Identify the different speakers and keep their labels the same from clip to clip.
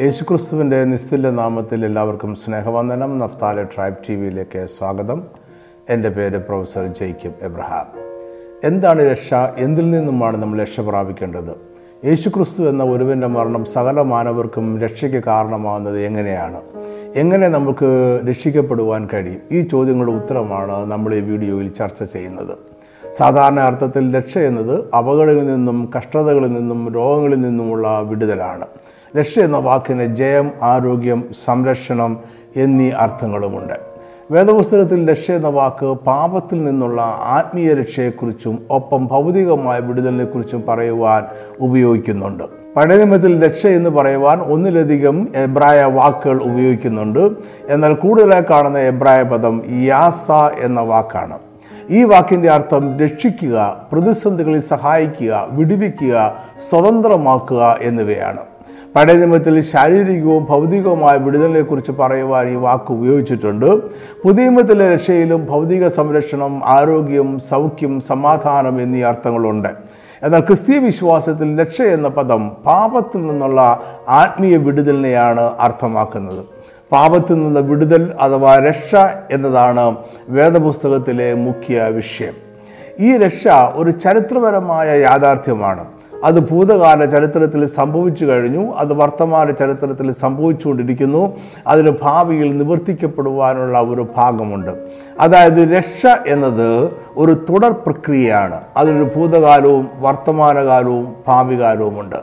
Speaker 1: യേശുക്രിസ്തുവിന്റെ നിസ്തുല്യ നാമത്തിൽ എല്ലാവർക്കും സ്നേഹവന്ദനം. നഫ്താല ട്രൈബ് ടി വിയിലേക്ക് സ്വാഗതം. എന്റെ പേര് പ്രൊഫസർ ജെയ്ക്കബ് എബ്രഹാം. എന്താണ് രക്ഷ? എന്തിൽ നിന്നുമാണ് നമ്മൾ രക്ഷ പ്രാപിക്കേണ്ടത്? യേശുക്രിസ്തു എന്ന ഒരുവന്റെ മരണം സകല മാനവർക്കും രക്ഷയ്ക്ക് കാരണമാകുന്നത് എങ്ങനെയാണ്? എങ്ങനെ നമുക്ക് രക്ഷിക്കപ്പെടുവാൻ കഴിയും? ഈ ചോദ്യങ്ങളുടെ ഉത്തരമാണ് നമ്മൾ ഈ വീഡിയോയിൽ ചർച്ച ചെയ്യുന്നത്. സാധാരണ അർത്ഥത്തിൽ രക്ഷ എന്നത് അപകടങ്ങളിൽ നിന്നും കഷ്ടതകളിൽ നിന്നും രോഗങ്ങളിൽ നിന്നുമുള്ള വിടുതലാണ്. രക്ഷ എന്ന വാക്കിന് ജയം ആരോഗ്യം സംരക്ഷണം എന്നീ അർത്ഥങ്ങളുമുണ്ട്. വേദപുസ്തകത്തിൽ രക്ഷ എന്ന വാക്ക് പാപത്തിൽ നിന്നുള്ള ആത്മീയ രക്ഷയെക്കുറിച്ചും ഒപ്പം ഭൗതികമായ വിടുതലിനെക്കുറിച്ചും പറയുവാൻ ഉപയോഗിക്കുന്നുണ്ട്. പഴയ നിയമത്തിൽ രക്ഷ എന്ന് പറയുവാൻ ഒന്നിലധികം എബ്രായ വാക്കുകൾ ഉപയോഗിക്കുന്നുണ്ട്. എന്നാൽ കൂടുതലായി കാണുന്ന എബ്രായ പദം യാസ എന്ന വാക്കാണ്. ഈ വാക്കിന്റെ അർത്ഥം രക്ഷിക്കുക പ്രതിസന്ധികളിൽ സഹായിക്കുക വിടുവിക്കുക സ്വതന്ത്രമാക്കുക എന്നിവയാണ്. പഴയ നിയമത്തിൽ ശാരീരികവും ഭൗതികവുമായ വിടുതലിനെക്കുറിച്ച് പറയുവാൻ ഈ വാക്ക് ഉപയോഗിച്ചിട്ടുണ്ട്. പുതിയ നിയമത്തിലെ രക്ഷയിലും ഭൗതിക സംരക്ഷണം ആരോഗ്യം സൗഖ്യം സമാധാനം എന്നീ അർത്ഥങ്ങളുണ്ട്. എന്നാൽ ക്രിസ്തീയ വിശ്വാസത്തിൽ രക്ഷ എന്ന പദം പാപത്തിൽ നിന്നുള്ള ആത്മീയ വിടുതലിനെയാണ് അർത്ഥമാക്കുന്നത്. പാപത്തിൽ നിന്ന് വിടുതൽ അഥവാ രക്ഷ എന്നതാണ് വേദപുസ്തകത്തിലെ മുഖ്യ വിഷയം. ഈ രക്ഷ ഒരു ചരിത്രപരമായ യാഥാർത്ഥ്യമാണ്. അത് ഭൂതകാല ചരിത്രത്തിൽ സംഭവിച്ചു കഴിഞ്ഞു അത് വർത്തമാന ചരിത്രത്തിൽ സംഭവിച്ചുകൊണ്ടിരിക്കുന്നു അതിന് ഭാവിയിൽ നിവർത്തിക്കപ്പെടുവാനുള്ള ഒരു ഭാഗമുണ്ട്. അതായത് രക്ഷ എന്നത് ഒരു തുടർ പ്രക്രിയയാണ്. അതിനൊരു ഭൂതകാലവും വർത്തമാനകാലവും ഭാവികാലവുമുണ്ട്.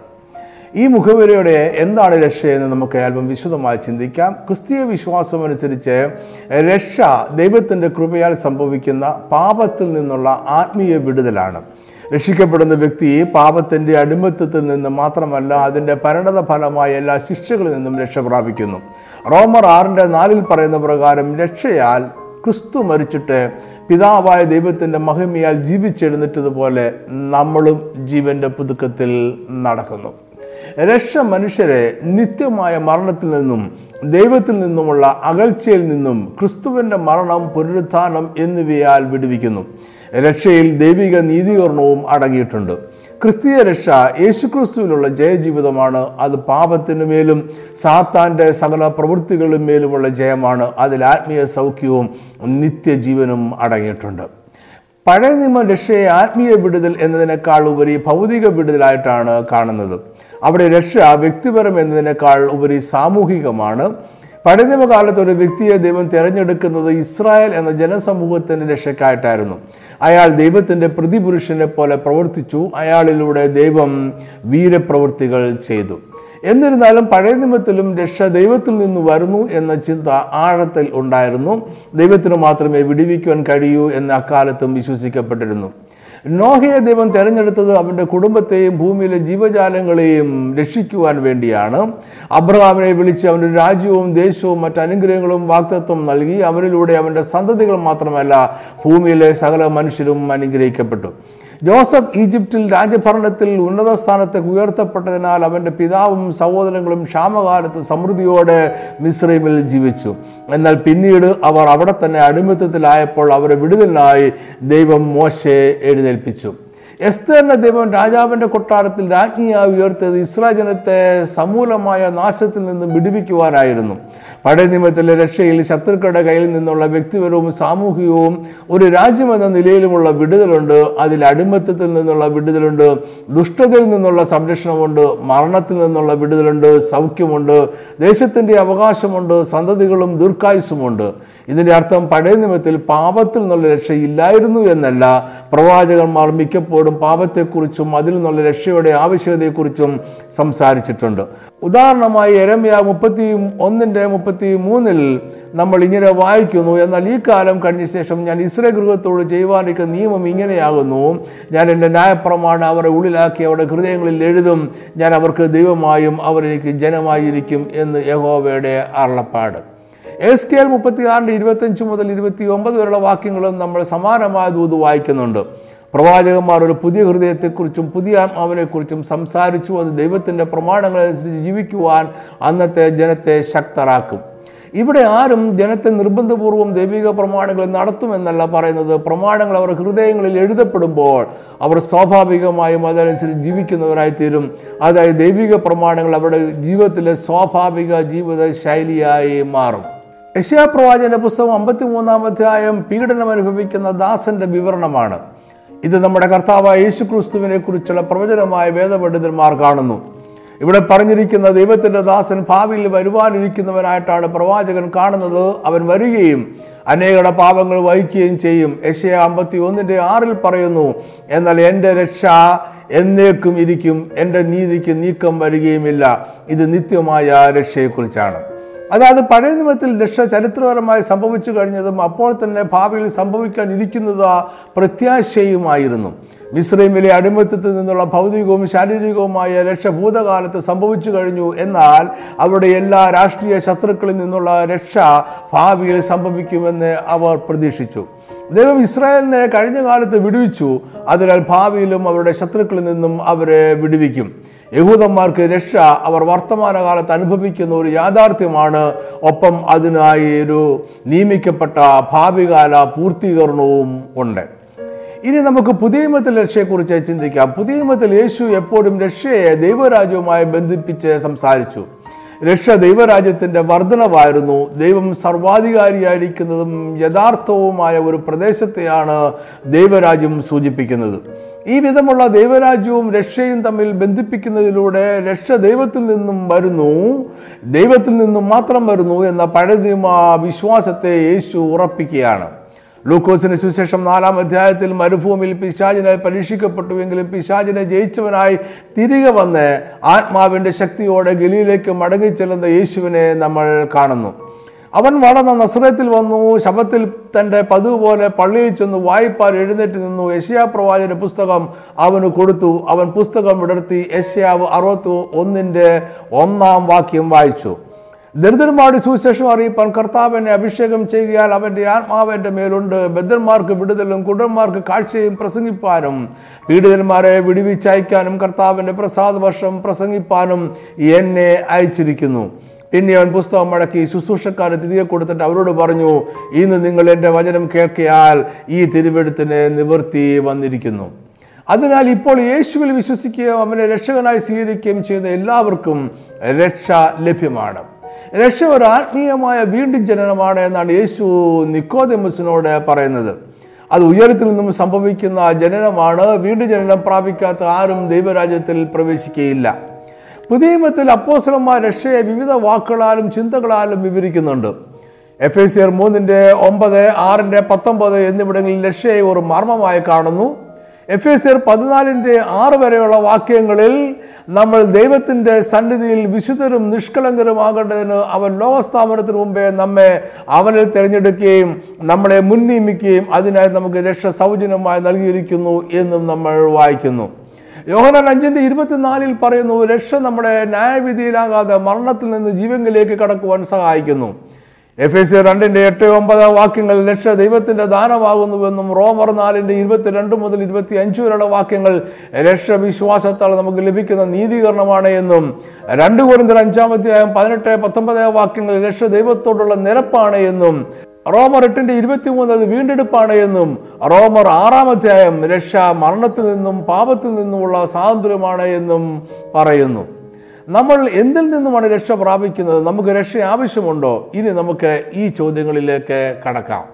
Speaker 1: ഈ മുഖവിലയുടെ എന്താണ് രക്ഷയെന്ന് നമുക്ക് അല്പം വിശദമായി ചിന്തിക്കാം. ക്രിസ്തീയ വിശ്വാസം അനുസരിച്ച് രക്ഷ ദൈവത്തിന്റെ കൃപയാൽ സംഭവിക്കുന്ന പാപത്തിൽ നിന്നുള്ള ആത്മീയ വിടുതലാണ്. രക്ഷിക്കപ്പെടുന്ന വ്യക്തി പാപത്തിന്റെ അടിമത്തത്തിൽ നിന്ന് മാത്രമല്ല അതിന്റെ പരിണത ഫലമായ എല്ലാ ശിക്ഷകളിൽ നിന്നും രക്ഷ പ്രാപിക്കുന്നു. റോമർ ആറിന്റെ നാലിൽ പറയുന്ന പ്രകാരം രക്ഷയാൽ ക്രിസ്തു മരിച്ചിട്ട് പിതാവായ ദൈവത്തിന്റെ മഹിമയാൽ ജീവിച്ചെഴുന്നിട്ടതുപോലെ നമ്മളും ജീവന്റെ പുതുക്കത്തിൽ നടക്കുന്നു. രക്ഷ മനുഷ്യരെ നിത്യമായ മരണത്തിൽ നിന്നും ദൈവത്തിൽ നിന്നുമുള്ള അകൽച്ചയിൽ നിന്നും ക്രിസ്തുവിന്റെ മരണം പുനരുത്ഥാനം എന്നിവയാൽ വിടുവിക്കുന്നു. രക്ഷയിൽ ദൈവിക നീതീകരണവും അടങ്ങിയിട്ടുണ്ട്. ക്രിസ്തീയ രക്ഷ യേശുക്രിസ്തുവിലുള്ള ജയജീവിതമാണ്. അത് പാപത്തിനു മേലും സാത്താന്റെ സകല പ്രവൃത്തികളും മേലുമുള്ള ജയമാണ്. അതിൽ ആത്മീയ സൗഖ്യവും നിത്യജീവനും അടങ്ങിയിട്ടുണ്ട്. പഴയ നിയമ രക്ഷയെ ആത്മീയ വിടുതൽ എന്നതിനേക്കാൾ ഉപരി ഭൗതിക വിടുതലായിട്ടാണ് കാണുന്നത്. അവിടെ രക്ഷ വ്യക്തിപരം എന്നതിനേക്കാൾ ഉപരി സാമൂഹികമാണ്. പഴയ നിയമകാലത്ത് ഒരു വ്യക്തിയെ ദൈവം തിരഞ്ഞെടുക്കുന്നത് ഇസ്രായേൽ എന്ന ജനസമൂഹത്തിന്റെ രക്ഷയ്ക്കായിട്ടായിരുന്നു. അയാൾ ദൈവത്തിന്റെ പ്രതിപുരുഷനെ പോലെ പ്രവർത്തിച്ചു. അയാളിലൂടെ ദൈവം വീരപ്രവൃത്തികൾ ചെയ്തു. എന്നിരുന്നാലും പഴയ നിയമത്തിലും രക്ഷ ദൈവത്തിൽ നിന്ന് വരുന്നു എന്ന ചിന്ത ആഴത്തിൽ ഉണ്ടായിരുന്നു. ദൈവത്തിന് മാത്രമേ വിടിവിക്കുവാൻ കഴിയൂ എന്ന് അക്കാലത്തും വിശ്വസിക്കപ്പെട്ടിരുന്നു. നോഹയെ ദൈവം തിരഞ്ഞെടുത്തത് അവന്റെ കുടുംബത്തെയും ഭൂമിയിലെ ജീവജാലങ്ങളെയും രക്ഷിക്കുവാൻ വേണ്ടിയാണ്. അബ്രഹാമിനെ വിളിച്ച് അവന്റെ രാജ്യവും ദേശവും മറ്റു അനുഗ്രഹങ്ങളും വാക്തത്വം നൽകി അവനിലൂടെ അവന്റെ സന്തതികൾ മാത്രമല്ല ഭൂമിയിലെ സകല മനുഷ്യരും അനുഗ്രഹിക്കപ്പെട്ടു. ജോസഫ് ഈജിപ്തിൽ രാജ്യഭരണത്തിൽ ഉന്നത സ്ഥാനത്തേക്ക് ഉയർത്തപ്പെട്ടതിനാൽ അവന്റെ പിതാവും സഹോദരങ്ങളും ക്ഷാമകാലത്ത് സമൃദ്ധിയോടെ മിശ്രീമിൽ ജീവിച്ചു. എന്നാൽ പിന്നീട് അവർ അവിടെ തന്നെ അടിമത്തത്തിലായപ്പോൾ അവരെ വിടുതലിനായി ദൈവം മോശയെ എഴുന്നേൽപ്പിച്ചു. എസ്തറിനെ ദൈവം രാജാവിന്റെ കൊട്ടാരത്തിൽ രാജ്ഞിയായി ഉയർത്തിയത് ഇസ്രായേൽ ജനത്തെ സമൂലമായ നാശത്തിൽ നിന്നും വിടുവിക്കുവാനായിരുന്നു. പഴയ നിയമത്തിലെ രക്ഷയിൽ ശത്രുക്കളുടെ കയ്യിൽ നിന്നുള്ള വ്യക്തിപരവും സാമൂഹികവും ഒരു രാജ്യമെന്ന നിലയിലുമുള്ള വിടുതലുണ്ട്. അതിൽ അടിമത്തത്തിൽ നിന്നുള്ള വിടുതലുണ്ട്. ദുഷ്ടതയിൽ നിന്നുള്ള സംരക്ഷണമുണ്ട്. മരണത്തിൽ നിന്നുള്ള വിടുതലുണ്ട്. സൗഖ്യമുണ്ട്. ദേശത്തിന്റെ അവകാശമുണ്ട്. സന്തതികളും ദീർഘായുസുമുണ്ട് ഇതിന്റെ അർത്ഥം പഴയ നിമിത്തത്തിൽ പാപത്തിൽ നിന്നുള്ള രക്ഷയില്ലായിരുന്നു എന്നല്ല. പ്രവാചകന്മാർ മിക്കപ്പോഴും പാപത്തെക്കുറിച്ചും അതിൽ നിന്നുള്ള രക്ഷയുടെ ആവശ്യകതയെക്കുറിച്ചും സംസാരിച്ചിട്ടുണ്ട്. ഉദാഹരണമായി എരമ്യ മുപ്പത്തി ഒന്നിന്റെ മുപ്പത്തി മൂന്നിൽ നമ്മൾ ഇങ്ങനെ വായിക്കുന്നു എന്നാൽ ഈ കാലം കഴിഞ്ഞ ശേഷം ഞാൻ ഇസ്രേ ഗൃഹത്തോട് ചെയ്യുവാനിരിക്കുന്ന നിയമം ഇങ്ങനെയാകുന്നു. ഞാൻ എന്റെ ന്യായപ്രമാണം അവരെ ഉള്ളിലാക്കി അവരുടെ ഹൃദയങ്ങളിൽ എഴുതും. ഞാൻ അവർക്ക് ദൈവമായും അവർ എനിക്ക് ജനമായിരിക്കും എന്ന് യഹോവയുടെ അരുളപ്പാട്. എസ് കെ എൽ മുപ്പത്തി ആറിന്റെ ഇരുപത്തഞ്ച് മുതൽ ഇരുപത്തി ഒമ്പത് വരെയുള്ള വാക്യങ്ങളും നമ്മൾ സമാനമായ ദൂത് വായിക്കുന്നുണ്ട്. പ്രവാചകന്മാർ ഒരു പുതിയ ഹൃദയത്തെക്കുറിച്ചും പുതിയ ആത്മാവിനെക്കുറിച്ചും സംസാരിച്ചു. അത് ദൈവത്തിന്റെ പ്രമാണങ്ങളനുസരിച്ച് ജീവിക്കുവാൻ അന്നത്തെ ജനത്തെ ശക്തരാക്കും. ഇവിടെ ആരും ജനത്തെ നിർബന്ധപൂർവം ദൈവിക പ്രമാണങ്ങൾ നടത്തുമെന്നല്ല പറയുന്നത്. പ്രമാണങ്ങൾ അവർ ഹൃദയങ്ങളിൽ എഴുതപ്പെടുമ്പോൾ അവർ സ്വാഭാവികമായും അതനുസരിച്ച് ജീവിക്കുന്നവരായി തീരും അതായത് ദൈവിക പ്രമാണങ്ങൾ അവരുടെ ജീവിതത്തിലെ സ്വാഭാവിക ജീവിത ശൈലിയായി മാറും. യശയാ പ്രവാചകന്റെ പുസ്തകം അമ്പത്തി മൂന്നാം അധ്യായം പീഡനം അനുഭവിക്കുന്ന ദാസന്റെ വിവരണമാണ്. ഇത് നമ്മുടെ കർത്താവായ യേശു ക്രിസ്തുവിനെ കുറിച്ചുള്ള പ്രവചനമായ വേദപണ്ഡിതന്മാർ കാണുന്നു. ഇവിടെ പറഞ്ഞിരിക്കുന്ന ദൈവത്തിന്റെ ദാസൻ ഭാവിയിൽ വരുവാനിരിക്കുന്നവനായിട്ടാണ് പ്രവാചകൻ കാണുന്നത്. അവൻ വരികയും അനേകരുടെ പാപങ്ങൾ വഹിക്കുകയും ചെയ്യും. യശയ അമ്പത്തി ഒന്നിന്റെ ആറിൽ പറയുന്നു എന്നാൽ എന്റെ രക്ഷ എന്നേക്കും ഇരിക്കും. എന്റെ നീതിക്ക് നീക്കം വരികയുമില്ല. ഇത് നിത്യമായ രക്ഷയെക്കുറിച്ചാണ്. അതായത് പഴയ നിയമത്തിൽ രക്ഷ ചരിത്രപരമായി സംഭവിച്ചു കഴിഞ്ഞതും അപ്പോൾ തന്നെ ഭാവിയിൽ സംഭവിക്കാൻ ഇരിക്കുന്നത് പ്രത്യാശയുമായിരുന്നു. മിശ്രൈമിലെ അടിമത്തത്തിൽ നിന്നുള്ള ഭൗതികവും ശാരീരികവുമായ രക്ഷ ഭൂതകാലത്ത് സംഭവിച്ചു കഴിഞ്ഞു. എന്നാൽ അവരുടെ എല്ലാ രാഷ്ട്രീയ ശത്രുക്കളിൽ നിന്നുള്ള രക്ഷ ഭാവിയിൽ സംഭവിക്കുമെന്ന് അവർ പ്രതീക്ഷിച്ചു. ദൈവം ഇസ്രായേലിനെ കഴിഞ്ഞ കാലത്ത് വിടുവിച്ചു. അതിനാൽ ഭാവിയിലും അവരുടെ ശത്രുക്കളിൽ നിന്നും അവരെ വിടുവിക്കും. യഹൂദന്മാർക്ക് രക്ഷ അവർ വർത്തമാനകാലത്ത് അനുഭവിക്കുന്ന ഒരു യാഥാർത്ഥ്യമാണ്. ഒപ്പം അതിനായി ഒരു നിയമിക്കപ്പെട്ട ഭാവികാല പൂർത്തീകരണവും ഉണ്ട്. ഇനി നമുക്ക് പുതിയമത്തിൽ രക്ഷയെക്കുറിച്ച് ചിന്തിക്കാം. പുതിയമത്തിൽ യേശു എപ്പോഴും രക്ഷയെ ദൈവരാജ്യവുമായി ബന്ധിപ്പിച്ച് സംസാരിച്ചു. രക്ഷ ദൈവരാജ്യത്തിന്റെ വർധനവായിരുന്നു. ദൈവം സർവാധികാരിയായിരിക്കുന്നതും യഥാർത്ഥവുമായ ഒരു പ്രദേശത്തെയാണ് ദൈവരാജ്യം സൂചിപ്പിക്കുന്നത്. ഈ വിധമുള്ള ദൈവരാജ്യവും രക്ഷയും തമ്മിൽ ബന്ധിപ്പിക്കുന്നതിലൂടെ രക്ഷ ദൈവത്തിൽ നിന്നും വരുന്നു. ദൈവത്തിൽ നിന്നും മാത്രം വരുന്നു എന്ന പഴയ വിശ്വാസത്തെ യേശു ഉറപ്പിക്കുകയാണ്. ലൂക്കോസിന് സുശേഷം നാലാം അധ്യായത്തിൽ മരുഭൂമിയിൽ പിശാചിനെ പരീക്ഷിക്കപ്പെട്ടുവെങ്കിലും പിശാചിനെ ജയിച്ചവനായി തിരികെ വന്ന് ആത്മാവിന്റെ ശക്തിയോടെ ഗലിയിലേക്ക് മടങ്ങിച്ചെല്ലുന്ന യേശുവിനെ നമ്മൾ കാണുന്നു. അവൻ വളർന്ന നസ്രത്തിൽ വന്നു ശബത്തിൽ തന്റെ പതിവ് പോലെ പള്ളിയിൽ ചെന്ന് വായ്പാൽ എഴുന്നേറ്റ് നിന്നു യശയാ പ്രവാചകന്റെ പുസ്തകം അവന് കൊടുത്തു. അവൻ പുസ്തകം വിടർത്തി യശയാവ് അറുപത്തി ഒന്നിന്റെ ഒന്നാം വാക്യം വായിച്ചു. ദരിദ്രന്മാരുടെ സുവിശേഷം അറിയിപ്പാൻ കർത്താവിനെ അഭിഷേകം ചെയ്യുകയാൽ അവന്റെ ആത്മാവ് എന്റെ മേലുണ്ട്. ബദ്ധന്മാർക്ക് വിടുതലും കുടന്മാർക്ക് കാഴ്ചയും പ്രസംഗിപ്പാനും പീഡിതന്മാരെ വിടുവിച്ചയക്കാനും കർത്താവിന്റെ പ്രസാദ വർഷം പ്രസംഗിപ്പാനും എന്നെ അയച്ചിരിക്കുന്നു. പിന്നെ അവൻ പുസ്തകം മടക്കി ശുശ്രൂഷക്കാരെ തിരികെ കൊടുത്തിട്ട് അവരോട് പറഞ്ഞു ഇന്ന് നിങ്ങൾ എന്റെ വചനം കേൾക്കിയാൽ ഈ തിരുവെടുത്തിന് നിവൃത്തി വന്നിരിക്കുന്നു. അതിനാൽ ഇപ്പോൾ യേശുവിൽ വിശ്വസിക്കുകയും അവനെ രക്ഷകനായി സ്വീകരിക്കുകയും ചെയ്യുന്ന എല്ലാവർക്കും രക്ഷ ലഭ്യമാണ്. രക്ഷ ഒരു ആത്മീയമായ വീണ്ടും ജനനമാണ് എന്നാണ് യേശു നിക്കോദമസിനോട് പറയുന്നത്. അത് ഉയരത്തിൽ നിന്നും സംഭവിക്കുന്ന ജനനമാണ്. വീണ്ടും ജനനം പ്രാപിക്കാത്ത ആരും ദൈവരാജ്യത്തിൽ പ്രവേശിക്കുകയില്ല. പുതിയമത്തിൽ അപ്പോസലന്മാർ രക്ഷയെ വിവിധ വാക്കുകളാലും ചിന്തകളാലും വിവരിക്കുന്നുണ്ട്. എഫ് എ സി ആർ മൂന്നിന്റെ ഒമ്പത് ആറിന്റെ പത്തൊമ്പത് എന്നിവിടങ്ങളിൽ രക്ഷയെ ഒരു മർമ്മമായി കാണുന്നു. എഫ് എസ് എർ പതിനാലിന്റെ ആറ് വരെയുള്ള വാക്യങ്ങളിൽ നമ്മൾ ദൈവത്തിന്റെ സന്നിധിയിൽ വിശുദ്ധരും നിഷ്കളങ്കരുമാകേണ്ടതിന് അവൻ ലോകസ്ഥാപനത്തിന് മുമ്പേ നമ്മെ അവനിൽ തിരഞ്ഞെടുക്കുകയും നമ്മളെ മുൻ നിയമിക്കുകയും അതിനായി നമുക്ക് രക്ഷ സൗജന്യമായി നൽകിയിരിക്കുന്നു എന്നും നമ്മൾ വായിക്കുന്നു. യോഹനാൻ അഞ്ചിന്റെ ഇരുപത്തിനാലിൽ പറയുന്നു രക്ഷ നമ്മുടെ ന്യായവിധിയിലാകാതെ മരണത്തിൽ നിന്ന് ജീവങ്കിലേക്ക് കടക്കുവാൻ സഹായിക്കുന്നു. എഫ് എസ് സി രണ്ടിന്റെ എട്ട് ഒമ്പത് വാക്യങ്ങൾ ലക്ഷ ദൈവത്തിന്റെ ദാനമാകുന്നുവെന്നും റോമർ നാലിന്റെ ഇരുപത്തിരണ്ട് മുതൽ ഇരുപത്തി അഞ്ച് വരെയുള്ള വാക്യങ്ങൾ രക്ഷ വിശ്വാസത്താൽ നമുക്ക് ലഭിക്കുന്ന നീതീകരണമാണ് എന്നും രണ്ട് കുറിന്തർ അഞ്ചാമത്തെയായും പതിനെട്ട് പത്തൊമ്പത് വാക്യങ്ങൾ ലക്ഷ ദൈവത്തോടുള്ള നിരപ്പാണ് എന്നും റോമർ എട്ടിന്റെ ഇരുപത്തിമൂന്ന് അത് വീണ്ടെടുപ്പാണ് എന്നും റോമർ ആറാം അധ്യായം രക്ഷ മരണത്തിൽ നിന്നും പാപത്തിൽ നിന്നുമുള്ള സ്വാതന്ത്ര്യമാണ് എന്നും പറയുന്നു. നമ്മൾ എന്തിൽ നിന്നുമാണ് രക്ഷ പ്രാപിക്കുന്നത്? നമുക്ക് രക്ഷ ആവശ്യമുണ്ടോ? ഇനി നമുക്ക് ഈ ചോദ്യങ്ങളിലേക്ക് കടക്കാം.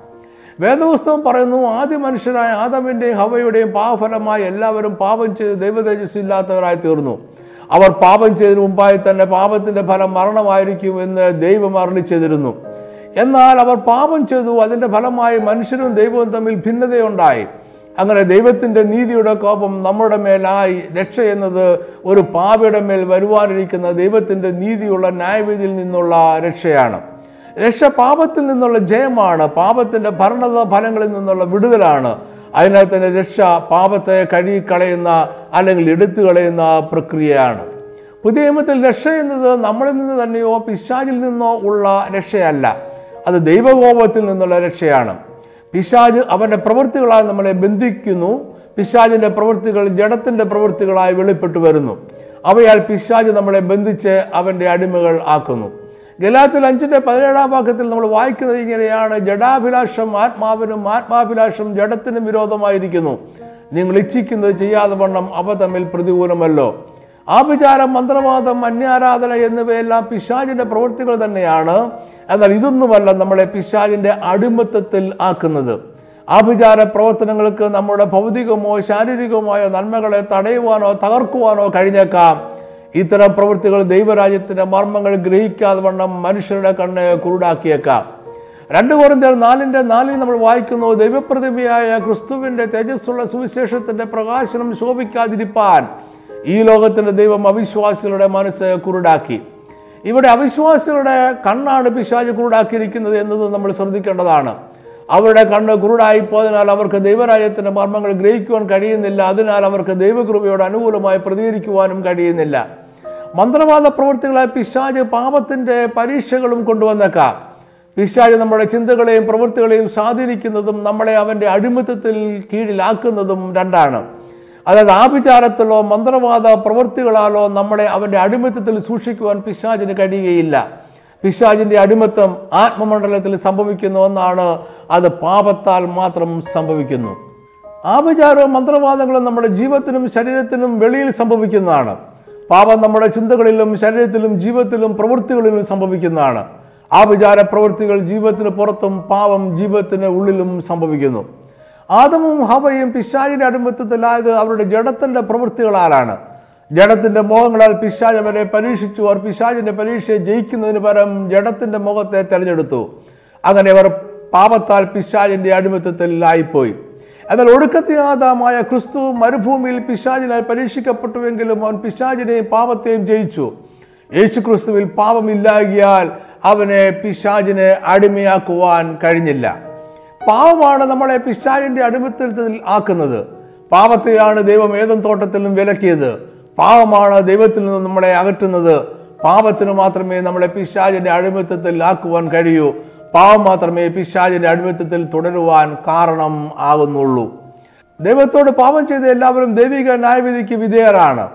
Speaker 1: വേദപുസ്തകം പറയുന്നു ആദ്യ മനുഷ്യരായ ആദമിന്റെയും ഹവയുടെയും പാവഫലമായി എല്ലാവരും പാപം ചെയ്ത് ദൈവതേജസ് ഇല്ലാത്തവരായി തീർന്നു. അവർ പാപം ചെയ്തതിനു മുമ്പായി തന്നെ പാപത്തിന്റെ ഫലം മരണമായിരിക്കും എന്ന് ദൈവം അരളി ചെയ്തിരുന്നു എന്നാൽ അവർ പാപം ചെയ്തു അതിന്റെ ഫലമായി മനുഷ്യരും ദൈവവും തമ്മിൽ ഭിന്നതയുണ്ടായി. അങ്ങനെ ദൈവത്തിന്റെ നീതിയുടെ കോപം നമ്മുടെ മേലായി. രക്ഷ എന്നത് ഒരു പാപയുടെ മേൽ വരുവാനിരിക്കുന്ന ദൈവത്തിന്റെ നീതിയുള്ള ന്യായവിധിയിൽ നിന്നുള്ള രക്ഷയാണ്. രക്ഷ പാപത്തിൽ നിന്നുള്ള ജയമാണ്. പാപത്തിന്റെ ഭരണത ഫലങ്ങളിൽ നിന്നുള്ള വിടുതലാണ്. അതിനാൽ തന്നെ രക്ഷ പാപത്തെ കഴുകിക്കളയുന്ന അല്ലെങ്കിൽ എടുത്തു കളയുന്ന പ്രക്രിയയാണ്. പുതിയ നിയമത്തിൽ രക്ഷ എന്നത് നമ്മളിൽ നിന്ന് തന്നെയോ പിശാചിൽ നിന്നോ ഉള്ള രക്ഷയല്ല. അത് ദൈവകോപത്തിൽ നിന്നുള്ള രക്ഷയാണ്. പിശാജ് അവന്റെ പ്രവൃത്തികളാൽ നമ്മളെ ബന്ധിക്കുന്നു. പിശാജിന്റെ പ്രവൃത്തികൾ ജഡത്തിന്റെ പ്രവൃത്തികളായി വെളിപ്പെട്ടു വരുന്നു. അവയാൽ പിശാജ് നമ്മളെ ബന്ധിച്ച് അവന്റെ അടിമകൾ ആക്കുന്നു. ഗലാത്തിൽ അഞ്ചിന്റെ പതിനേഴാം വാക്യത്തിൽ നമ്മൾ വായിക്കുന്നത് ഇങ്ങനെയാണ്. ജഡാഭിലാഷം ആത്മാവിനും ആത്മാഭിലാഷം ജഡത്തിനും വിരോധമായിരിക്കുന്നു. നിങ്ങൾ ഇച്ഛിക്കുന്നത് ചെയ്യാതെ വണ്ണം അവ തമ്മിൽ പ്രതികൂലമല്ലോ. ആഭിചാരം മന്ത്രവാദം അന്യാരാധന എന്നിവയെല്ലാം പിശാചിന്റെ പ്രവൃത്തികൾ തന്നെയാണ്. എന്നാൽ ഇതൊന്നുമല്ല നമ്മളെ പിശാചിന്റെ അടിമത്തത്തിൽ ആക്കുന്നത്. ആഭിചാര പ്രവർത്തനങ്ങൾക്ക് നമ്മുടെ ഭൗതികമോ ശാരീരികമോ നന്മകളെ തടയുവാനോ തകർക്കുവാനോ കഴിഞ്ഞേക്കാം. ഇത്തരം പ്രവൃത്തികൾ ദൈവരാജ്യത്തിന്റെ മർമ്മങ്ങൾ ഗ്രഹിക്കാതെ വണ്ണം മനുഷ്യരുടെ കണ്ണ് കുരുടാക്കിയേക്കാം. രണ്ട് കോറിന്തർ നാലിന്റെ നാലിൽ നമ്മൾ വായിക്കുന്നു ദൈവപ്രതിമയായ ക്രിസ്തുവിന്റെ തേജസ്സുള്ള സുവിശേഷത്തിന്റെ പ്രകാശനം ശോഭിക്കാതിരിപ്പാൻ ഈ ലോകത്തിന്റെ ദൈവം അവിശ്വാസികളുടെ മനസ്സ് കുരുടാക്കി. ഇവിടെ അവിശ്വാസികളുടെ കണ്ണാണ് പിശാജ് കുരുടാക്കിയിരിക്കുന്നത് എന്നത് നമ്മൾ ശ്രദ്ധിക്കേണ്ടതാണ്. അവരുടെ കണ്ണ് കുരുടായി പോയതിനാൽ അവർക്ക് ദൈവരാജ്യത്തിന്റെ മർമ്മങ്ങൾ ഗ്രഹിക്കുവാൻ കഴിയുന്നില്ല. അതിനാൽ അവർക്ക് ദൈവകൃപയോട് അനുകൂലമായി പ്രതികരിക്കുവാനും കഴിയുന്നില്ല. മന്ത്രവാദ പ്രവൃത്തികളായ പിശാജ് പാപത്തിന്റെ പരീക്ഷകളും കൊണ്ടുവന്നേക്കാം. പിശാജ് നമ്മുടെ ചിന്തകളെയും പ്രവൃത്തികളെയും സ്വാധീനിക്കുന്നതും നമ്മളെ അവന്റെ അടിമത്തത്തിൽ കീഴിലാക്കുന്നതും രണ്ടാണ്. അതായത് ആഭിചാരത്തിലോ മന്ത്രവാദ പ്രവൃത്തികളാലോ നമ്മളെ അവന്റെ അടിമത്തത്തിൽ സൂക്ഷിക്കുവാൻ പിശാചിന് കഴിയുകയില്ല. പിശാചിന്റെ അടിമത്തം ആത്മമണ്ഡലത്തിൽ സംഭവിക്കുന്ന ഒന്നാണ് അത് പാപത്താൽ മാത്രം സംഭവിക്കുന്നു. ആഭിചാരവും മന്ത്രവാദങ്ങളും നമ്മുടെ ജീവിതത്തിനും ശരീരത്തിനും വെളിയിൽ സംഭവിക്കുന്നതാണ്. പാപം നമ്മുടെ ചിന്തകളിലും ശരീരത്തിലും ജീവിതത്തിലും പ്രവൃത്തികളിലും സംഭവിക്കുന്നതാണ്. ആഭിചാര പ്രവൃത്തികൾ ജീവിതത്തിന് പുറത്തും പാപം ജീവിതത്തിന് ഉള്ളിലും സംഭവിക്കുന്നു. ആദമും ഹവയും പിശാചിന്റെ അടിമത്തത്തിലായത് അവരുടെ ജഡത്തിന്റെ പ്രവൃത്തികളാലാണ്. ജഡത്തിന്റെ മോഹങ്ങളാൽ പിശാജ് അവരെ പരീക്ഷിച്ചു. അവർ പിശാജിന്റെ പരീക്ഷയെ ജയിക്കുന്നതിന് പകരം ജഡത്തിന്റെ മുഖത്തെ തെരഞ്ഞെടുത്തു. അങ്ങനെ അവർ പാപത്താൽ പിശാജിന്റെ അടിമത്തത്തിലായിപ്പോയി. എന്നാൽ ഒടുക്കത്യാതമായ ക്രിസ്തു മരുഭൂമിയിൽ പിശാജിനാൽ പരീക്ഷിക്കപ്പെട്ടുവെങ്കിലും അവൻ പിശാജിനെയും പാപത്തെയും ജയിച്ചു. യേശു ക്രിസ്തുവിൽ പാപമില്ലാകിയാൽ അവനെ പിശാജിനെ അടിമയാക്കുവാൻ കഴിഞ്ഞില്ല. പാവമാണ് നമ്മളെ പിശാചിന്റെ അടിമത്തത്തിൽ ആക്കുന്നത്. പാപത്തെയാണ് ദൈവം ഏതും തോട്ടത്തിലും വിലക്കിയത്. പാവമാണ് ദൈവത്തിൽ നിന്ന് നമ്മളെ അകറ്റുന്നത്. പാപത്തിന് മാത്രമേ നമ്മളെ പിശാചിന്റെ അടിമത്തത്തിൽ ആക്കുവാൻ കഴിയൂ. പാവം മാത്രമേ പിശാചിന്റെ അടിമത്തത്തിൽ തുടരുവാൻ കാരണം ആകുന്നുള്ളൂ. ദൈവത്തോട് പാപം ചെയ്ത എല്ലാവരും ദൈവിക ന്യായവിധിക്ക് വിധേയരാണ്.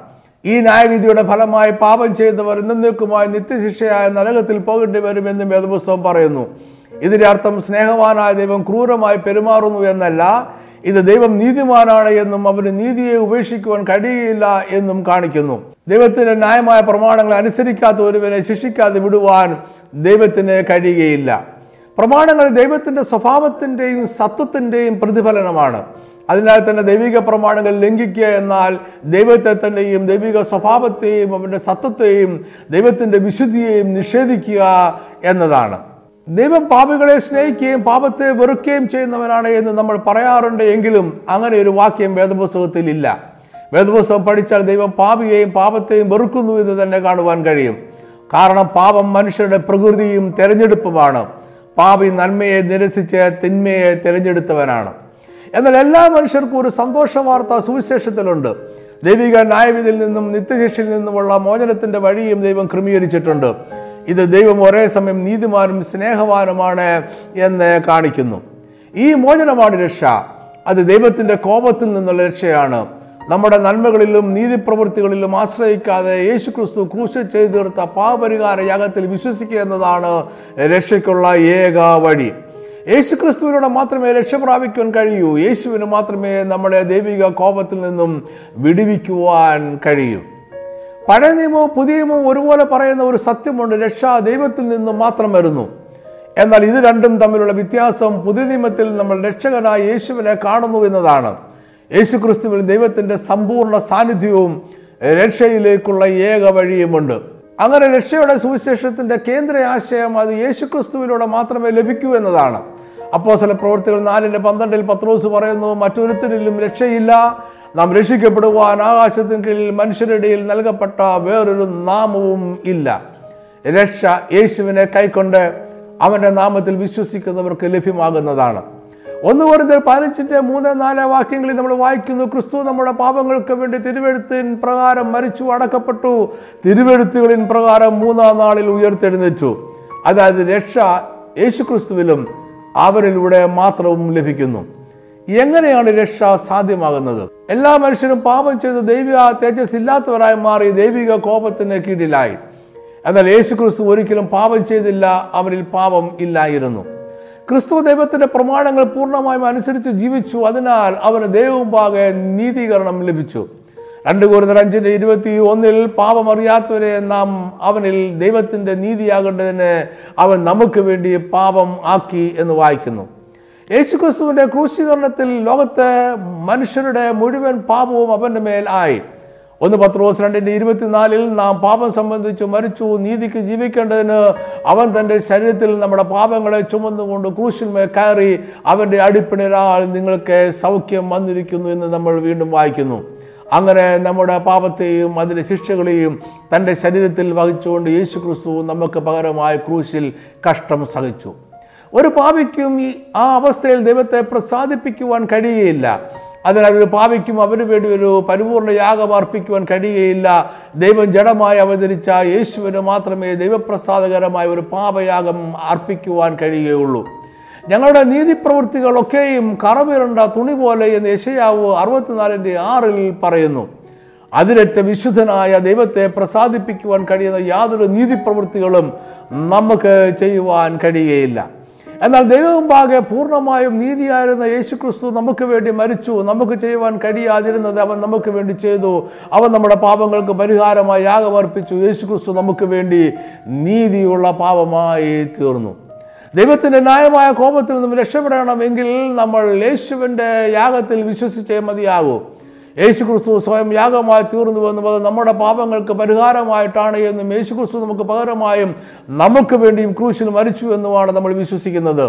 Speaker 1: ഈ ന്യായവിധിയുടെ ഫലമായി പാപം ചെയ്തവർ നിന്നേക്കുമായി നിത്യശിക്ഷയായ നരകത്തിൽ പോകേണ്ടി വരുമെന്നും വേദപുസ്തകം പറയുന്നു. ഇതിന്റെ അർത്ഥം സ്നേഹവാനായ ദൈവം ക്രൂരമായി പെരുമാറുന്നു എന്നല്ല ഇത് ദൈവം നീതിമാനാണ് എന്നും അവന് നീതിയെ ഉപേക്ഷിക്കുവാൻ കഴിയുകയില്ല എന്നും കാണിക്കുന്നു. ദൈവത്തിന്റെ ന്യായമായ പ്രമാണങ്ങൾ അനുസരിക്കാത്ത ഒരുവനെ ശിക്ഷിക്കാതെ വിടുവാൻ ദൈവത്തിന് കഴിയുകയില്ല. പ്രമാണങ്ങൾ ദൈവത്തിന്റെ സ്വഭാവത്തിന്റെയും സത്വത്തിന്റെയും പ്രതിഫലനമാണ്. അതിനാൽ തന്നെ ദൈവിക പ്രമാണങ്ങൾ ലംഘിക്കുക എന്നാൽ ദൈവത്തെ തന്നെയും ദൈവിക സ്വഭാവത്തെയും അവന്റെ സത്വത്തെയും ദൈവത്തിന്റെ വിശുദ്ധിയെയും നിഷേധിക്കുക എന്നതാണ്. ദൈവം പാപികളെ സ്നേഹിക്കുകയും പാപത്തെ വെറുക്കുകയും ചെയ്യുന്നവനാണ് എന്ന് നമ്മൾ പറയാറുണ്ട് എങ്കിലും അങ്ങനെ ഒരു വാക്യം വേദപുസ്തകത്തിൽ ഇല്ല. വേദപുസ്തകം പഠിച്ചാൽ ദൈവം പാപിയെയും പാപത്തെയും വെറുക്കുന്നു എന്ന് തന്നെ കാണുവാൻ കഴിയും. കാരണം പാപം മനുഷ്യരുടെ പ്രകൃതിയും തെരഞ്ഞെടുപ്പുമാണ്. പാപി നന്മയെ നിരസിച്ച് തിന്മയെ തിരഞ്ഞെടുത്തവനാണ്. എന്നാൽ എല്ലാ മനുഷ്യർക്കും ഒരു സന്തോഷ വാർത്ത സുവിശേഷത്തിലുണ്ട്. ദൈവിക ന്യായവിധിയിൽ നിന്നും നിത്യശിക്ഷയിൽ നിന്നുമുള്ള മോചനത്തിന്റെ വഴിയും ദൈവം ക്രമീകരിച്ചിട്ടുണ്ട്. ഇത് ദൈവം ഒരേ സമയം നീതിമാനും സ്നേഹവാനുമാണ് എന്ന് കാണിക്കുന്നു. ഈ മോചനമാണ് രക്ഷ. അത് ദൈവത്തിന്റെ കോപത്തിൽ നിന്നുള്ള രക്ഷയാണ്. നമ്മുടെ നന്മകളിലും നീതിപ്രവൃത്തികളിലും ആശ്രയിക്കാതെ യേശുക്രിസ്തു ക്രൂശ ചെയ്തു തീർത്ത പാപരിഹാര യാഗത്തിൽ വിശ്വസിക്കുക എന്നതാണ് രക്ഷയ്ക്കുള്ള ഏക വഴി. യേശു ക്രിസ്തുവിലൂടെ മാത്രമേ രക്ഷ പ്രാപിക്കുവാൻ കഴിയൂ. യേശുവിന് മാത്രമേ നമ്മളെ ദൈവിക കോപത്തിൽ നിന്നും വിടുവിക്കുവാൻ കഴിയൂ. പഴയ നിയമവും പുതിയ നിയമവും ഒരുപോലെ പറയുന്ന ഒരു സത്യമുണ്ട് രക്ഷ ദൈവത്തിൽ നിന്നും മാത്രം വരുന്നു. എന്നാൽ ഇത് രണ്ടും തമ്മിലുള്ള വ്യത്യാസം പുതിയ നിയമത്തിൽ നമ്മൾ രക്ഷകനായ യേശുവിനെ കാണുന്നു എന്നതാണ്. യേശു ക്രിസ്തുവിൽ ദൈവത്തിന്റെ സമ്പൂർണ സാന്നിധ്യവും രക്ഷയിലേക്കുള്ള ഏക വഴിയുമുണ്ട്. അങ്ങനെ രക്ഷയുടെ സുവിശേഷത്തിന്റെ കേന്ദ്ര ആശയം അത് യേശു ക്രിസ്തുവിലൂടെ മാത്രമേ ലഭിക്കൂ എന്നതാണ്. അപ്പോ ചില നാലിന്റെ പന്ത്രണ്ടിൽ പത്രോസ് പറയുന്നു മറ്റൊരുത്തരിലും രക്ഷയില്ല നാം രക്ഷിക്കപ്പെടുവാൻ ആകാശത്തിന് കീഴിൽ മനുഷ്യരുടെ നൽകപ്പെട്ട വേറൊരു നാമവും ഇല്ല. രക്ഷ യേശുവിനെ കൈക്കൊണ്ട് അവന്റെ നാമത്തിൽ വിശ്വസിക്കുന്നവർക്ക് ലഭ്യമാകുന്നതാണ്. ഒന്ന് വെറുതെ പാലിച്ചിട്ട് മൂന്ന് നാല് വാക്യങ്ങളിൽ നമ്മൾ വായിക്കുന്നു ക്രിസ്തു നമ്മുടെ പാപങ്ങൾക്ക് വേണ്ടി തിരുവെഴുത്തിൻ പ്രകാരം മരിച്ചു അടക്കപ്പെട്ടു. തിരുവെഴുത്തുകളിൻ പ്രകാരം മൂന്നാം നാളിൽ ഉയർത്തെഴുന്നേറ്റു. അതായത് രക്ഷ യേശു ക്രിസ്തുവിലും അവരിലൂടെ മാത്രവും ലഭിക്കുന്നു. എങ്ങനെയാണ് രക്ഷ സാധ്യമാകുന്നത്? എല്ലാ മനുഷ്യരും പാപം ചെയ്ത് ദൈവിക തേജസ് ഇല്ലാത്തവരായി മാറി ദൈവിക കോപത്തിന് കീഴിലായി. എന്നാൽ യേശു ക്രിസ്തു ഒരിക്കലും പാപം ചെയ്തില്ല അവരിൽ പാപം ഇല്ലായിരുന്നു. ക്രിസ്തു ദൈവത്തിന്റെ പ്രമാണങ്ങൾ പൂർണമായും അനുസരിച്ച് ജീവിച്ചു അതിനാൽ അവന് ദൈവമുമ്പാകെ നീതീകരണം ലഭിച്ചു. രണ്ട് കൂടുതൽ അഞ്ചിന്റെ ഇരുപത്തി ഒന്നിൽ പാപമറിയാത്തവരെ നാം അവനിൽ ദൈവത്തിന്റെ നീതിയാകേണ്ടതിന് അവൻ നമുക്ക് വേണ്ടി പാപം ആക്കി എന്ന് വായിക്കുന്നു. യേശുക്രിസ്തുവിന്റെ ക്രൂശീകരണത്തിൽ ലോകത്തെ മനുഷ്യരുടെ മുഴുവൻ പാപവും അവന്റെ മേൽ ആയി. ഒന്ന് പത്ത് പത്രോസ് രണ്ടിന്റെ ഇരുപത്തിനാലിൽ നാം പാപം സംബന്ധിച്ച് മരിച്ചു നീതിക്ക് ജീവിക്കേണ്ടതിന് അവൻ തന്റെ ശരീരത്തിൽ നമ്മുടെ പാപങ്ങളെ ചുമന്നുകൊണ്ട് ക്രൂശിന്മേൽ കയറി അവന്റെ അടിപ്പിണരാൽ നിങ്ങൾക്ക് സൗഖ്യം വന്നിരിക്കുന്നു എന്ന് നമ്മൾ വീണ്ടും വായിക്കുന്നു. അങ്ങനെ നമ്മുടെ പാപത്തെയും അതിന്റെ ശിക്ഷകളെയും തന്റെ ശരീരത്തിൽ വഹിച്ചുകൊണ്ട് യേശു ക്രിസ്തു നമുക്ക് പകരമായ ക്രൂശിൽ കഷ്ടം സഹിച്ചു. ഒരു പാപിക്കും ഈ ആ അവസ്ഥയിൽ ദൈവത്തെ പ്രസാദിപ്പിക്കുവാൻ കഴിയുകയില്ല. അതിനാൽ ഒരു പാപിക്കും അവന് വേണ്ടി ഒരു പരിപൂർണ യാഗം അർപ്പിക്കുവാൻ കഴിയുകയില്ല. ദൈവം ജഡമായി അവതരിച്ച യേശുവിന് മാത്രമേ ദൈവപ്രസാദകരമായ ഒരു പാപയാഗം അർപ്പിക്കുവാൻ കഴിയുകയുള്ളൂ. ഞങ്ങളുടെ നീതിപ്രവൃത്തികളൊക്കെയും കറവിരണ്ട തുണി പോലെ എന്ന് യശയാവ് അറുപത്തിനാലിന്റെ ആറിൽ പറയുന്നു. അതിലറ്റ വിശുദ്ധനായ ദൈവത്തെ പ്രസാദിപ്പിക്കുവാൻ കഴിയുന്ന യാതൊരു നീതിപ്രവൃത്തികളും നമുക്ക് ചെയ്യുവാൻ കഴിയുകയില്ല. എന്നാൽ ദൈവമുമ്പാകെ പൂർണമായും നീതിയായിരുന്ന യേശുക്രിസ്തു നമുക്ക് വേണ്ടി മരിച്ചു നമുക്ക് ചെയ്യുവാൻ കഴിയാതിരുന്നത് അവൻ നമുക്ക് വേണ്ടി ചെയ്തു. അവൻ നമ്മുടെ പാപങ്ങൾക്ക് പരിഹാരമായി യാഗമർപ്പിച്ചു. യേശുക്രിസ്തു നമുക്ക് വേണ്ടി നീതിയുള്ള പാപമായി തീർന്നു. ദൈവത്തിന്റെ ന്യായമായ കോപത്തിൽ നിന്നും രക്ഷപ്പെടണമെങ്കിൽ നമ്മൾ യേശുവിന്റെ യാഗത്തിൽ വിശ്വസിച്ചേ മതിയാകൂ. യേശു ക്രിസ്തു സ്വയം യാഗമായി തീർന്നുവെന്നും അത് നമ്മുടെ പാപങ്ങൾക്ക് പരിഹാരമായിട്ടാണ് എന്നും യേശു ക്രിസ്തു നമുക്ക് പകരമായും നമുക്ക് വേണ്ടിയും ക്രൂശിൽ മരിച്ചു എന്നുമാണ് നമ്മൾ വിശ്വസിക്കുന്നത്.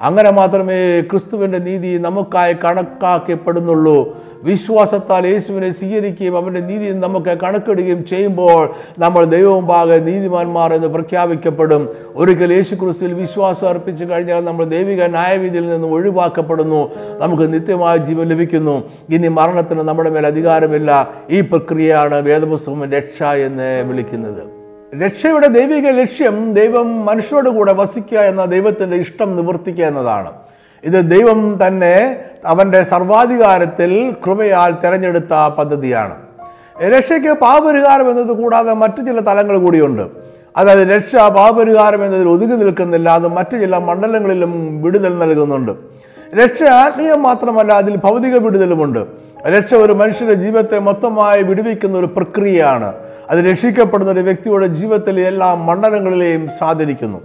Speaker 1: അങ്ങനെ മാത്രമേ ക്രിസ്തുവിന്റെ നീതി നമുക്കായി കണക്കാക്കപ്പെടുന്നുള്ളൂ. വിശ്വാസത്താൽ യേശുവിനെ സ്വീകരിക്കുകയും അവന്റെ നീതി നമുക്ക് കണക്കിടുകയും ചെയ്യുമ്പോൾ നമ്മൾ ദൈവമുമ്പാകെ നീതിമാന്മാർ എന്ന് പ്രഖ്യാപിക്കപ്പെടും. ഒരിക്കൽ യേശു ക്രിസ്തുവിൽ വിശ്വാസം അർപ്പിച്ചു കഴിഞ്ഞാൽ നമ്മൾ ദൈവിക ന്യായവിധിയിൽ നിന്ന് ഒഴിവാക്കപ്പെടുന്നു. നമുക്ക് നിത്യമായ ജീവൻ ലഭിക്കുന്നു. ഇനി മരണത്തിന് നമ്മുടെ മേൽ അധികാരമില്ല. ഈ പ്രക്രിയയാണ് വേദപുസ്തകം രക്ഷ എന്ന് വിളിക്കുന്നത്. രക്ഷയുടെ ദൈവിക ലക്ഷ്യം ദൈവം മനുഷ്യരോട് കൂടെ വസിക്കുക എന്ന ദൈവത്തിന്റെ ഇഷ്ടം നിവർത്തിക്കുക എന്നതാണ്. ഇത് ദൈവം തന്നെ അവന്റെ സർവാധികാരത്തിൽ കൃപയാൽ തിരഞ്ഞെടുത്ത പദ്ധതിയാണ്. രക്ഷയ്ക്ക് പാപപരിഹാരം എന്നത് കൂടാതെ മറ്റു ചില തലങ്ങൾ കൂടിയുണ്ട്. അതായത് രക്ഷ പാപപരിഹാരം എന്നതിൽ ഒതുങ്ങി നിൽക്കുന്നില്ല അത് മറ്റു ചില മണ്ഡലങ്ങളിലും വിടുതൽ നൽകുന്നുണ്ട്. രക്ഷ ആത്മീയം മാത്രമല്ല അതിൽ ഭൗതിക വിടുതലുമുണ്ട്. രക്ഷ ഒരു മനുഷ്യന്റെ ജീവിതത്തെ മൊത്തമായി വിടുവിക്കുന്ന ഒരു പ്രക്രിയയാണ്. അത് രക്ഷിക്കപ്പെടുന്ന ഒരു വ്യക്തിയുടെ ജീവിതത്തിലെ എല്ലാ മണ്ഡലങ്ങളിലെയും സ്വാധീനിക്കുന്നു.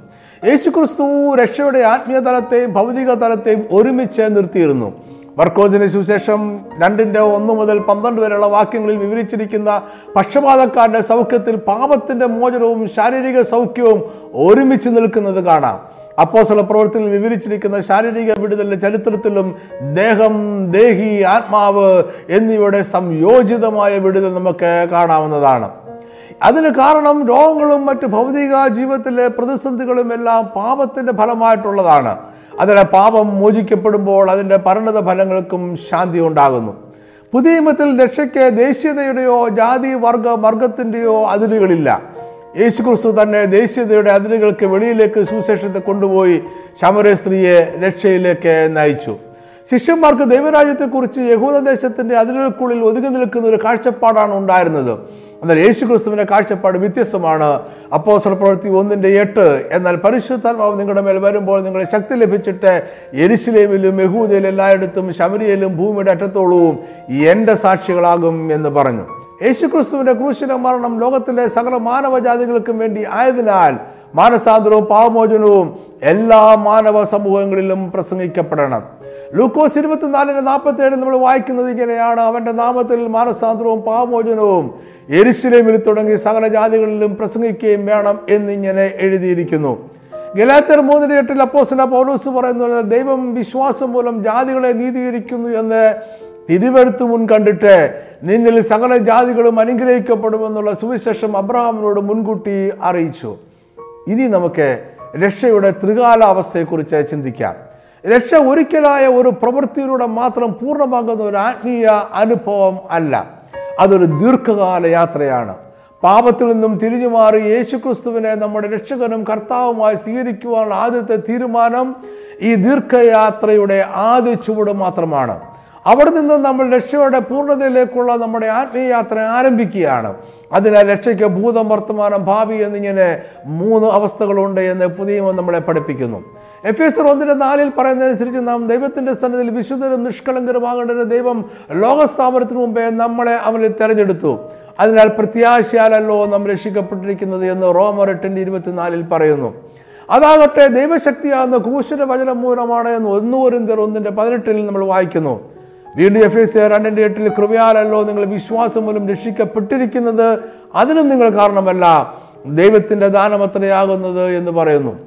Speaker 1: യേശുക്രിസ്തു രക്ഷയുടെ ആത്മീയ തലത്തെയും ഭൗതിക തലത്തെയും ഒരുമിച്ച് നിർത്തിയിരുന്നു. വർക്കോജിന് സുശേഷം രണ്ടിന്റെ ഒന്ന് മുതൽ പന്ത്രണ്ട് വരെയുള്ള വാക്യങ്ങളിൽ വിവരിച്ചിരിക്കുന്ന പക്ഷപാതക്കാരുടെ സൗഖ്യത്തിൽ പാപത്തിന്റെ മോചനവും ശാരീരിക സൗഖ്യവും ഒരുമിച്ച് നിൽക്കുന്നത് കാണാം. അപ്പോസല പ്രവർത്തിയിൽ വിവരിച്ചിരിക്കുന്ന ശാരീരിക വിടുതലിന്റെ ചരിത്രത്തിലും ദേഹം ദേഹി ആത്മാവ് എന്നിവയുടെ സംയോജിതമായ വിടുതൽ നമുക്ക് കാണാവുന്നതാണ്. അതിന് കാരണം രോഗങ്ങളും മറ്റ് ഭൗതിക ജീവിതത്തിലെ പ്രതിസന്ധികളും എല്ലാം പാപത്തിന്റെ ഫലമായിട്ടുള്ളതാണ്. അതിനെ പാപം മോചിക്കപ്പെടുമ്പോൾ അതിന്റെ പരിണത ഫലങ്ങൾക്കും ശാന്തി ഉണ്ടാകുന്നു. പുതിയ നിയമത്തിൽ രക്ഷയ്ക്ക് ദേശീയതയുടെയോ ജാതി വർഗ വർഗത്തിന്റെയോ അതിരുകളില്ല. യേശുക്രിസ്തു തന്നെ ദേശീയതയുടെ അതിരുകൾക്ക് വെളിയിലേക്ക് സുവിശേഷത്തെ കൊണ്ടുപോയി ശമര സ്ത്രീയെ രക്ഷയിലേക്ക് നയിച്ചു. ശിഷ്യന്മാർക്ക് ദൈവരാജ്യത്തെക്കുറിച്ച് യഹൂദദേശത്തിന്റെ അതിരുകൾക്കുള്ളിൽ ഒതുങ്ങി നിൽക്കുന്ന ഒരു കാഴ്ചപ്പാടാണ് ഉണ്ടായിരുന്നത്. എന്നാൽ യേശു ക്രിസ്തുവിന്റെ കാഴ്ചപ്പാട് വ്യത്യസ്തമാണ്. അപ്പോസൽ പ്രവൃത്തി ഒന്നിന്റെ എട്ട് എന്നാൽ പരിശുദ്ധാത്മാവ് നിങ്ങളുടെ മേൽ വരുമ്പോൾ നിങ്ങളെ ശക്തി ലഭിച്ചിട്ട് എരിശിലേമിലും യഹൂദയിലും എല്ലായിടത്തും ശമരിയിലും ഭൂമിയുടെ അറ്റത്തോളവും എന്റെ സാക്ഷികളാകും എന്ന് പറഞ്ഞു. യേശുക്രിസ്തുവിന്റെ ക്രൂശിന മരണം ലോകത്തിലെ സകല മാനവജാതികൾക്കും വേണ്ടി ആയതിനാൽ മാനസാന്തരവും പാവമോചനവും എല്ലാ മാനവ സമൂഹങ്ങളിലും പ്രസംഗിക്കപ്പെടണം. ലൂക്കോസ് ഇരുപത്തിനാലിന് നാൽപ്പത്തി ഏഴ് നമ്മൾ വായിക്കുന്നത് ഇങ്ങനെയാണ്. അവന്റെ നാമത്തിൽ മാനസാന്തരവും പാവമോചനവും എരിശിലേമിൽ തുടങ്ങി സകല ജാതികളിലും പ്രസംഗിക്കുകയും വേണം എന്നിങ്ങനെ എഴുതിയിരിക്കുന്നു. ഗലാത്തർ മൂന്നിന് എട്ടിൽ അപ്പോസ്തല പൗലോസ് പറയുന്നത് ദൈവം വിശ്വാസം മൂലം ജാതികളെ നീതീകരിക്കുന്നു എന്ന് തിരുവെടുത്ത് മുൻ കണ്ടിട്ട് നിന്നിൽ സകല ജാതികളും അനുഗ്രഹിക്കപ്പെടുമെന്നുള്ള സുവിശേഷം അബ്രഹാമിനോട് മുൻകൂട്ടി അറിയിച്ചു. ഇനി നമുക്ക് രക്ഷയുടെ ത്രികാലാവസ്ഥയെക്കുറിച്ച് ചിന്തിക്കാം. രക്ഷ ഒരിക്കലായ ഒരു പ്രവൃത്തിയിലൂടെ മാത്രം പൂർണമാകുന്ന ഒരു ആത്മീയ അനുഭവം അല്ല. അതൊരു ദീർഘകാല യാത്രയാണ്. പാപത്തിൽ നിന്നും തിരിഞ്ഞു മാറി യേശുക്രിസ്തുവിനെ നമ്മുടെ രക്ഷകനും കർത്താവുമായി സ്വീകരിക്കുവാനുള്ള ആദ്യത്തെ തീരുമാനം ഈ ദീർഘയാത്രയുടെ ആദ്യ ചുവട് മാത്രമാണ്. അവിടെ നിന്ന് നമ്മൾ രക്ഷയുടെ പൂർണതയിലേക്കുള്ള നമ്മുടെ ആത്മീയയാത്ര ആരംഭിക്കുകയാണ്. അതിനാൽ രക്ഷയ്ക്ക് ഭൂതം വർത്തമാനം ഭാവി എന്നിങ്ങനെ മൂന്ന് അവസ്ഥകളുണ്ട് എന്ന് പുതിയ നമ്മളെ പഠിപ്പിക്കുന്നു. എഫ് എസ് ഒന്നിന്റെ നാലിൽ പറയുന്നതനുസരിച്ച് നാം ദൈവത്തിന്റെ സന്നദ്ധയിൽ വിശുദ്ധരും നിഷ്കളങ്കരുമാകേണ്ട ദൈവം ലോകസ്ഥാപനത്തിന് മുമ്പേ നമ്മളെ അവനിൽ തെരഞ്ഞെടുത്തു. അതിനാൽ പ്രത്യാശയാലല്ലോ നാം രക്ഷിക്കപ്പെട്ടിരിക്കുന്നത് എന്ന് റോമർ എട്ടിന്റെ ഇരുപത്തിനാലിൽ പറയുന്നു. അതാകട്ടെ ദൈവശക്തിയാകുന്ന ക്രൂശിന്റെ വചനം മൂലമാണ് എന്ന് ഒന്നൂരിന്തർ ഒന്നിന്റെ പതിനെട്ടിൽ നമ്മൾ വായിക്കുന്നു. വീണ്ടും എഫ് എസ് രണ്ടിന്റെ എട്ടിൽ കൃപയാലല്ലോ നിങ്ങൾ വിശ്വാസം മൂലം രക്ഷിക്കപ്പെട്ടിരിക്കുന്നത്. അതിനും നിങ്ങൾ കാരണമല്ല. ദൈവത്തിന്റെ ദാനമത്രയാകുന്നത് എന്ന് പറയുന്നു.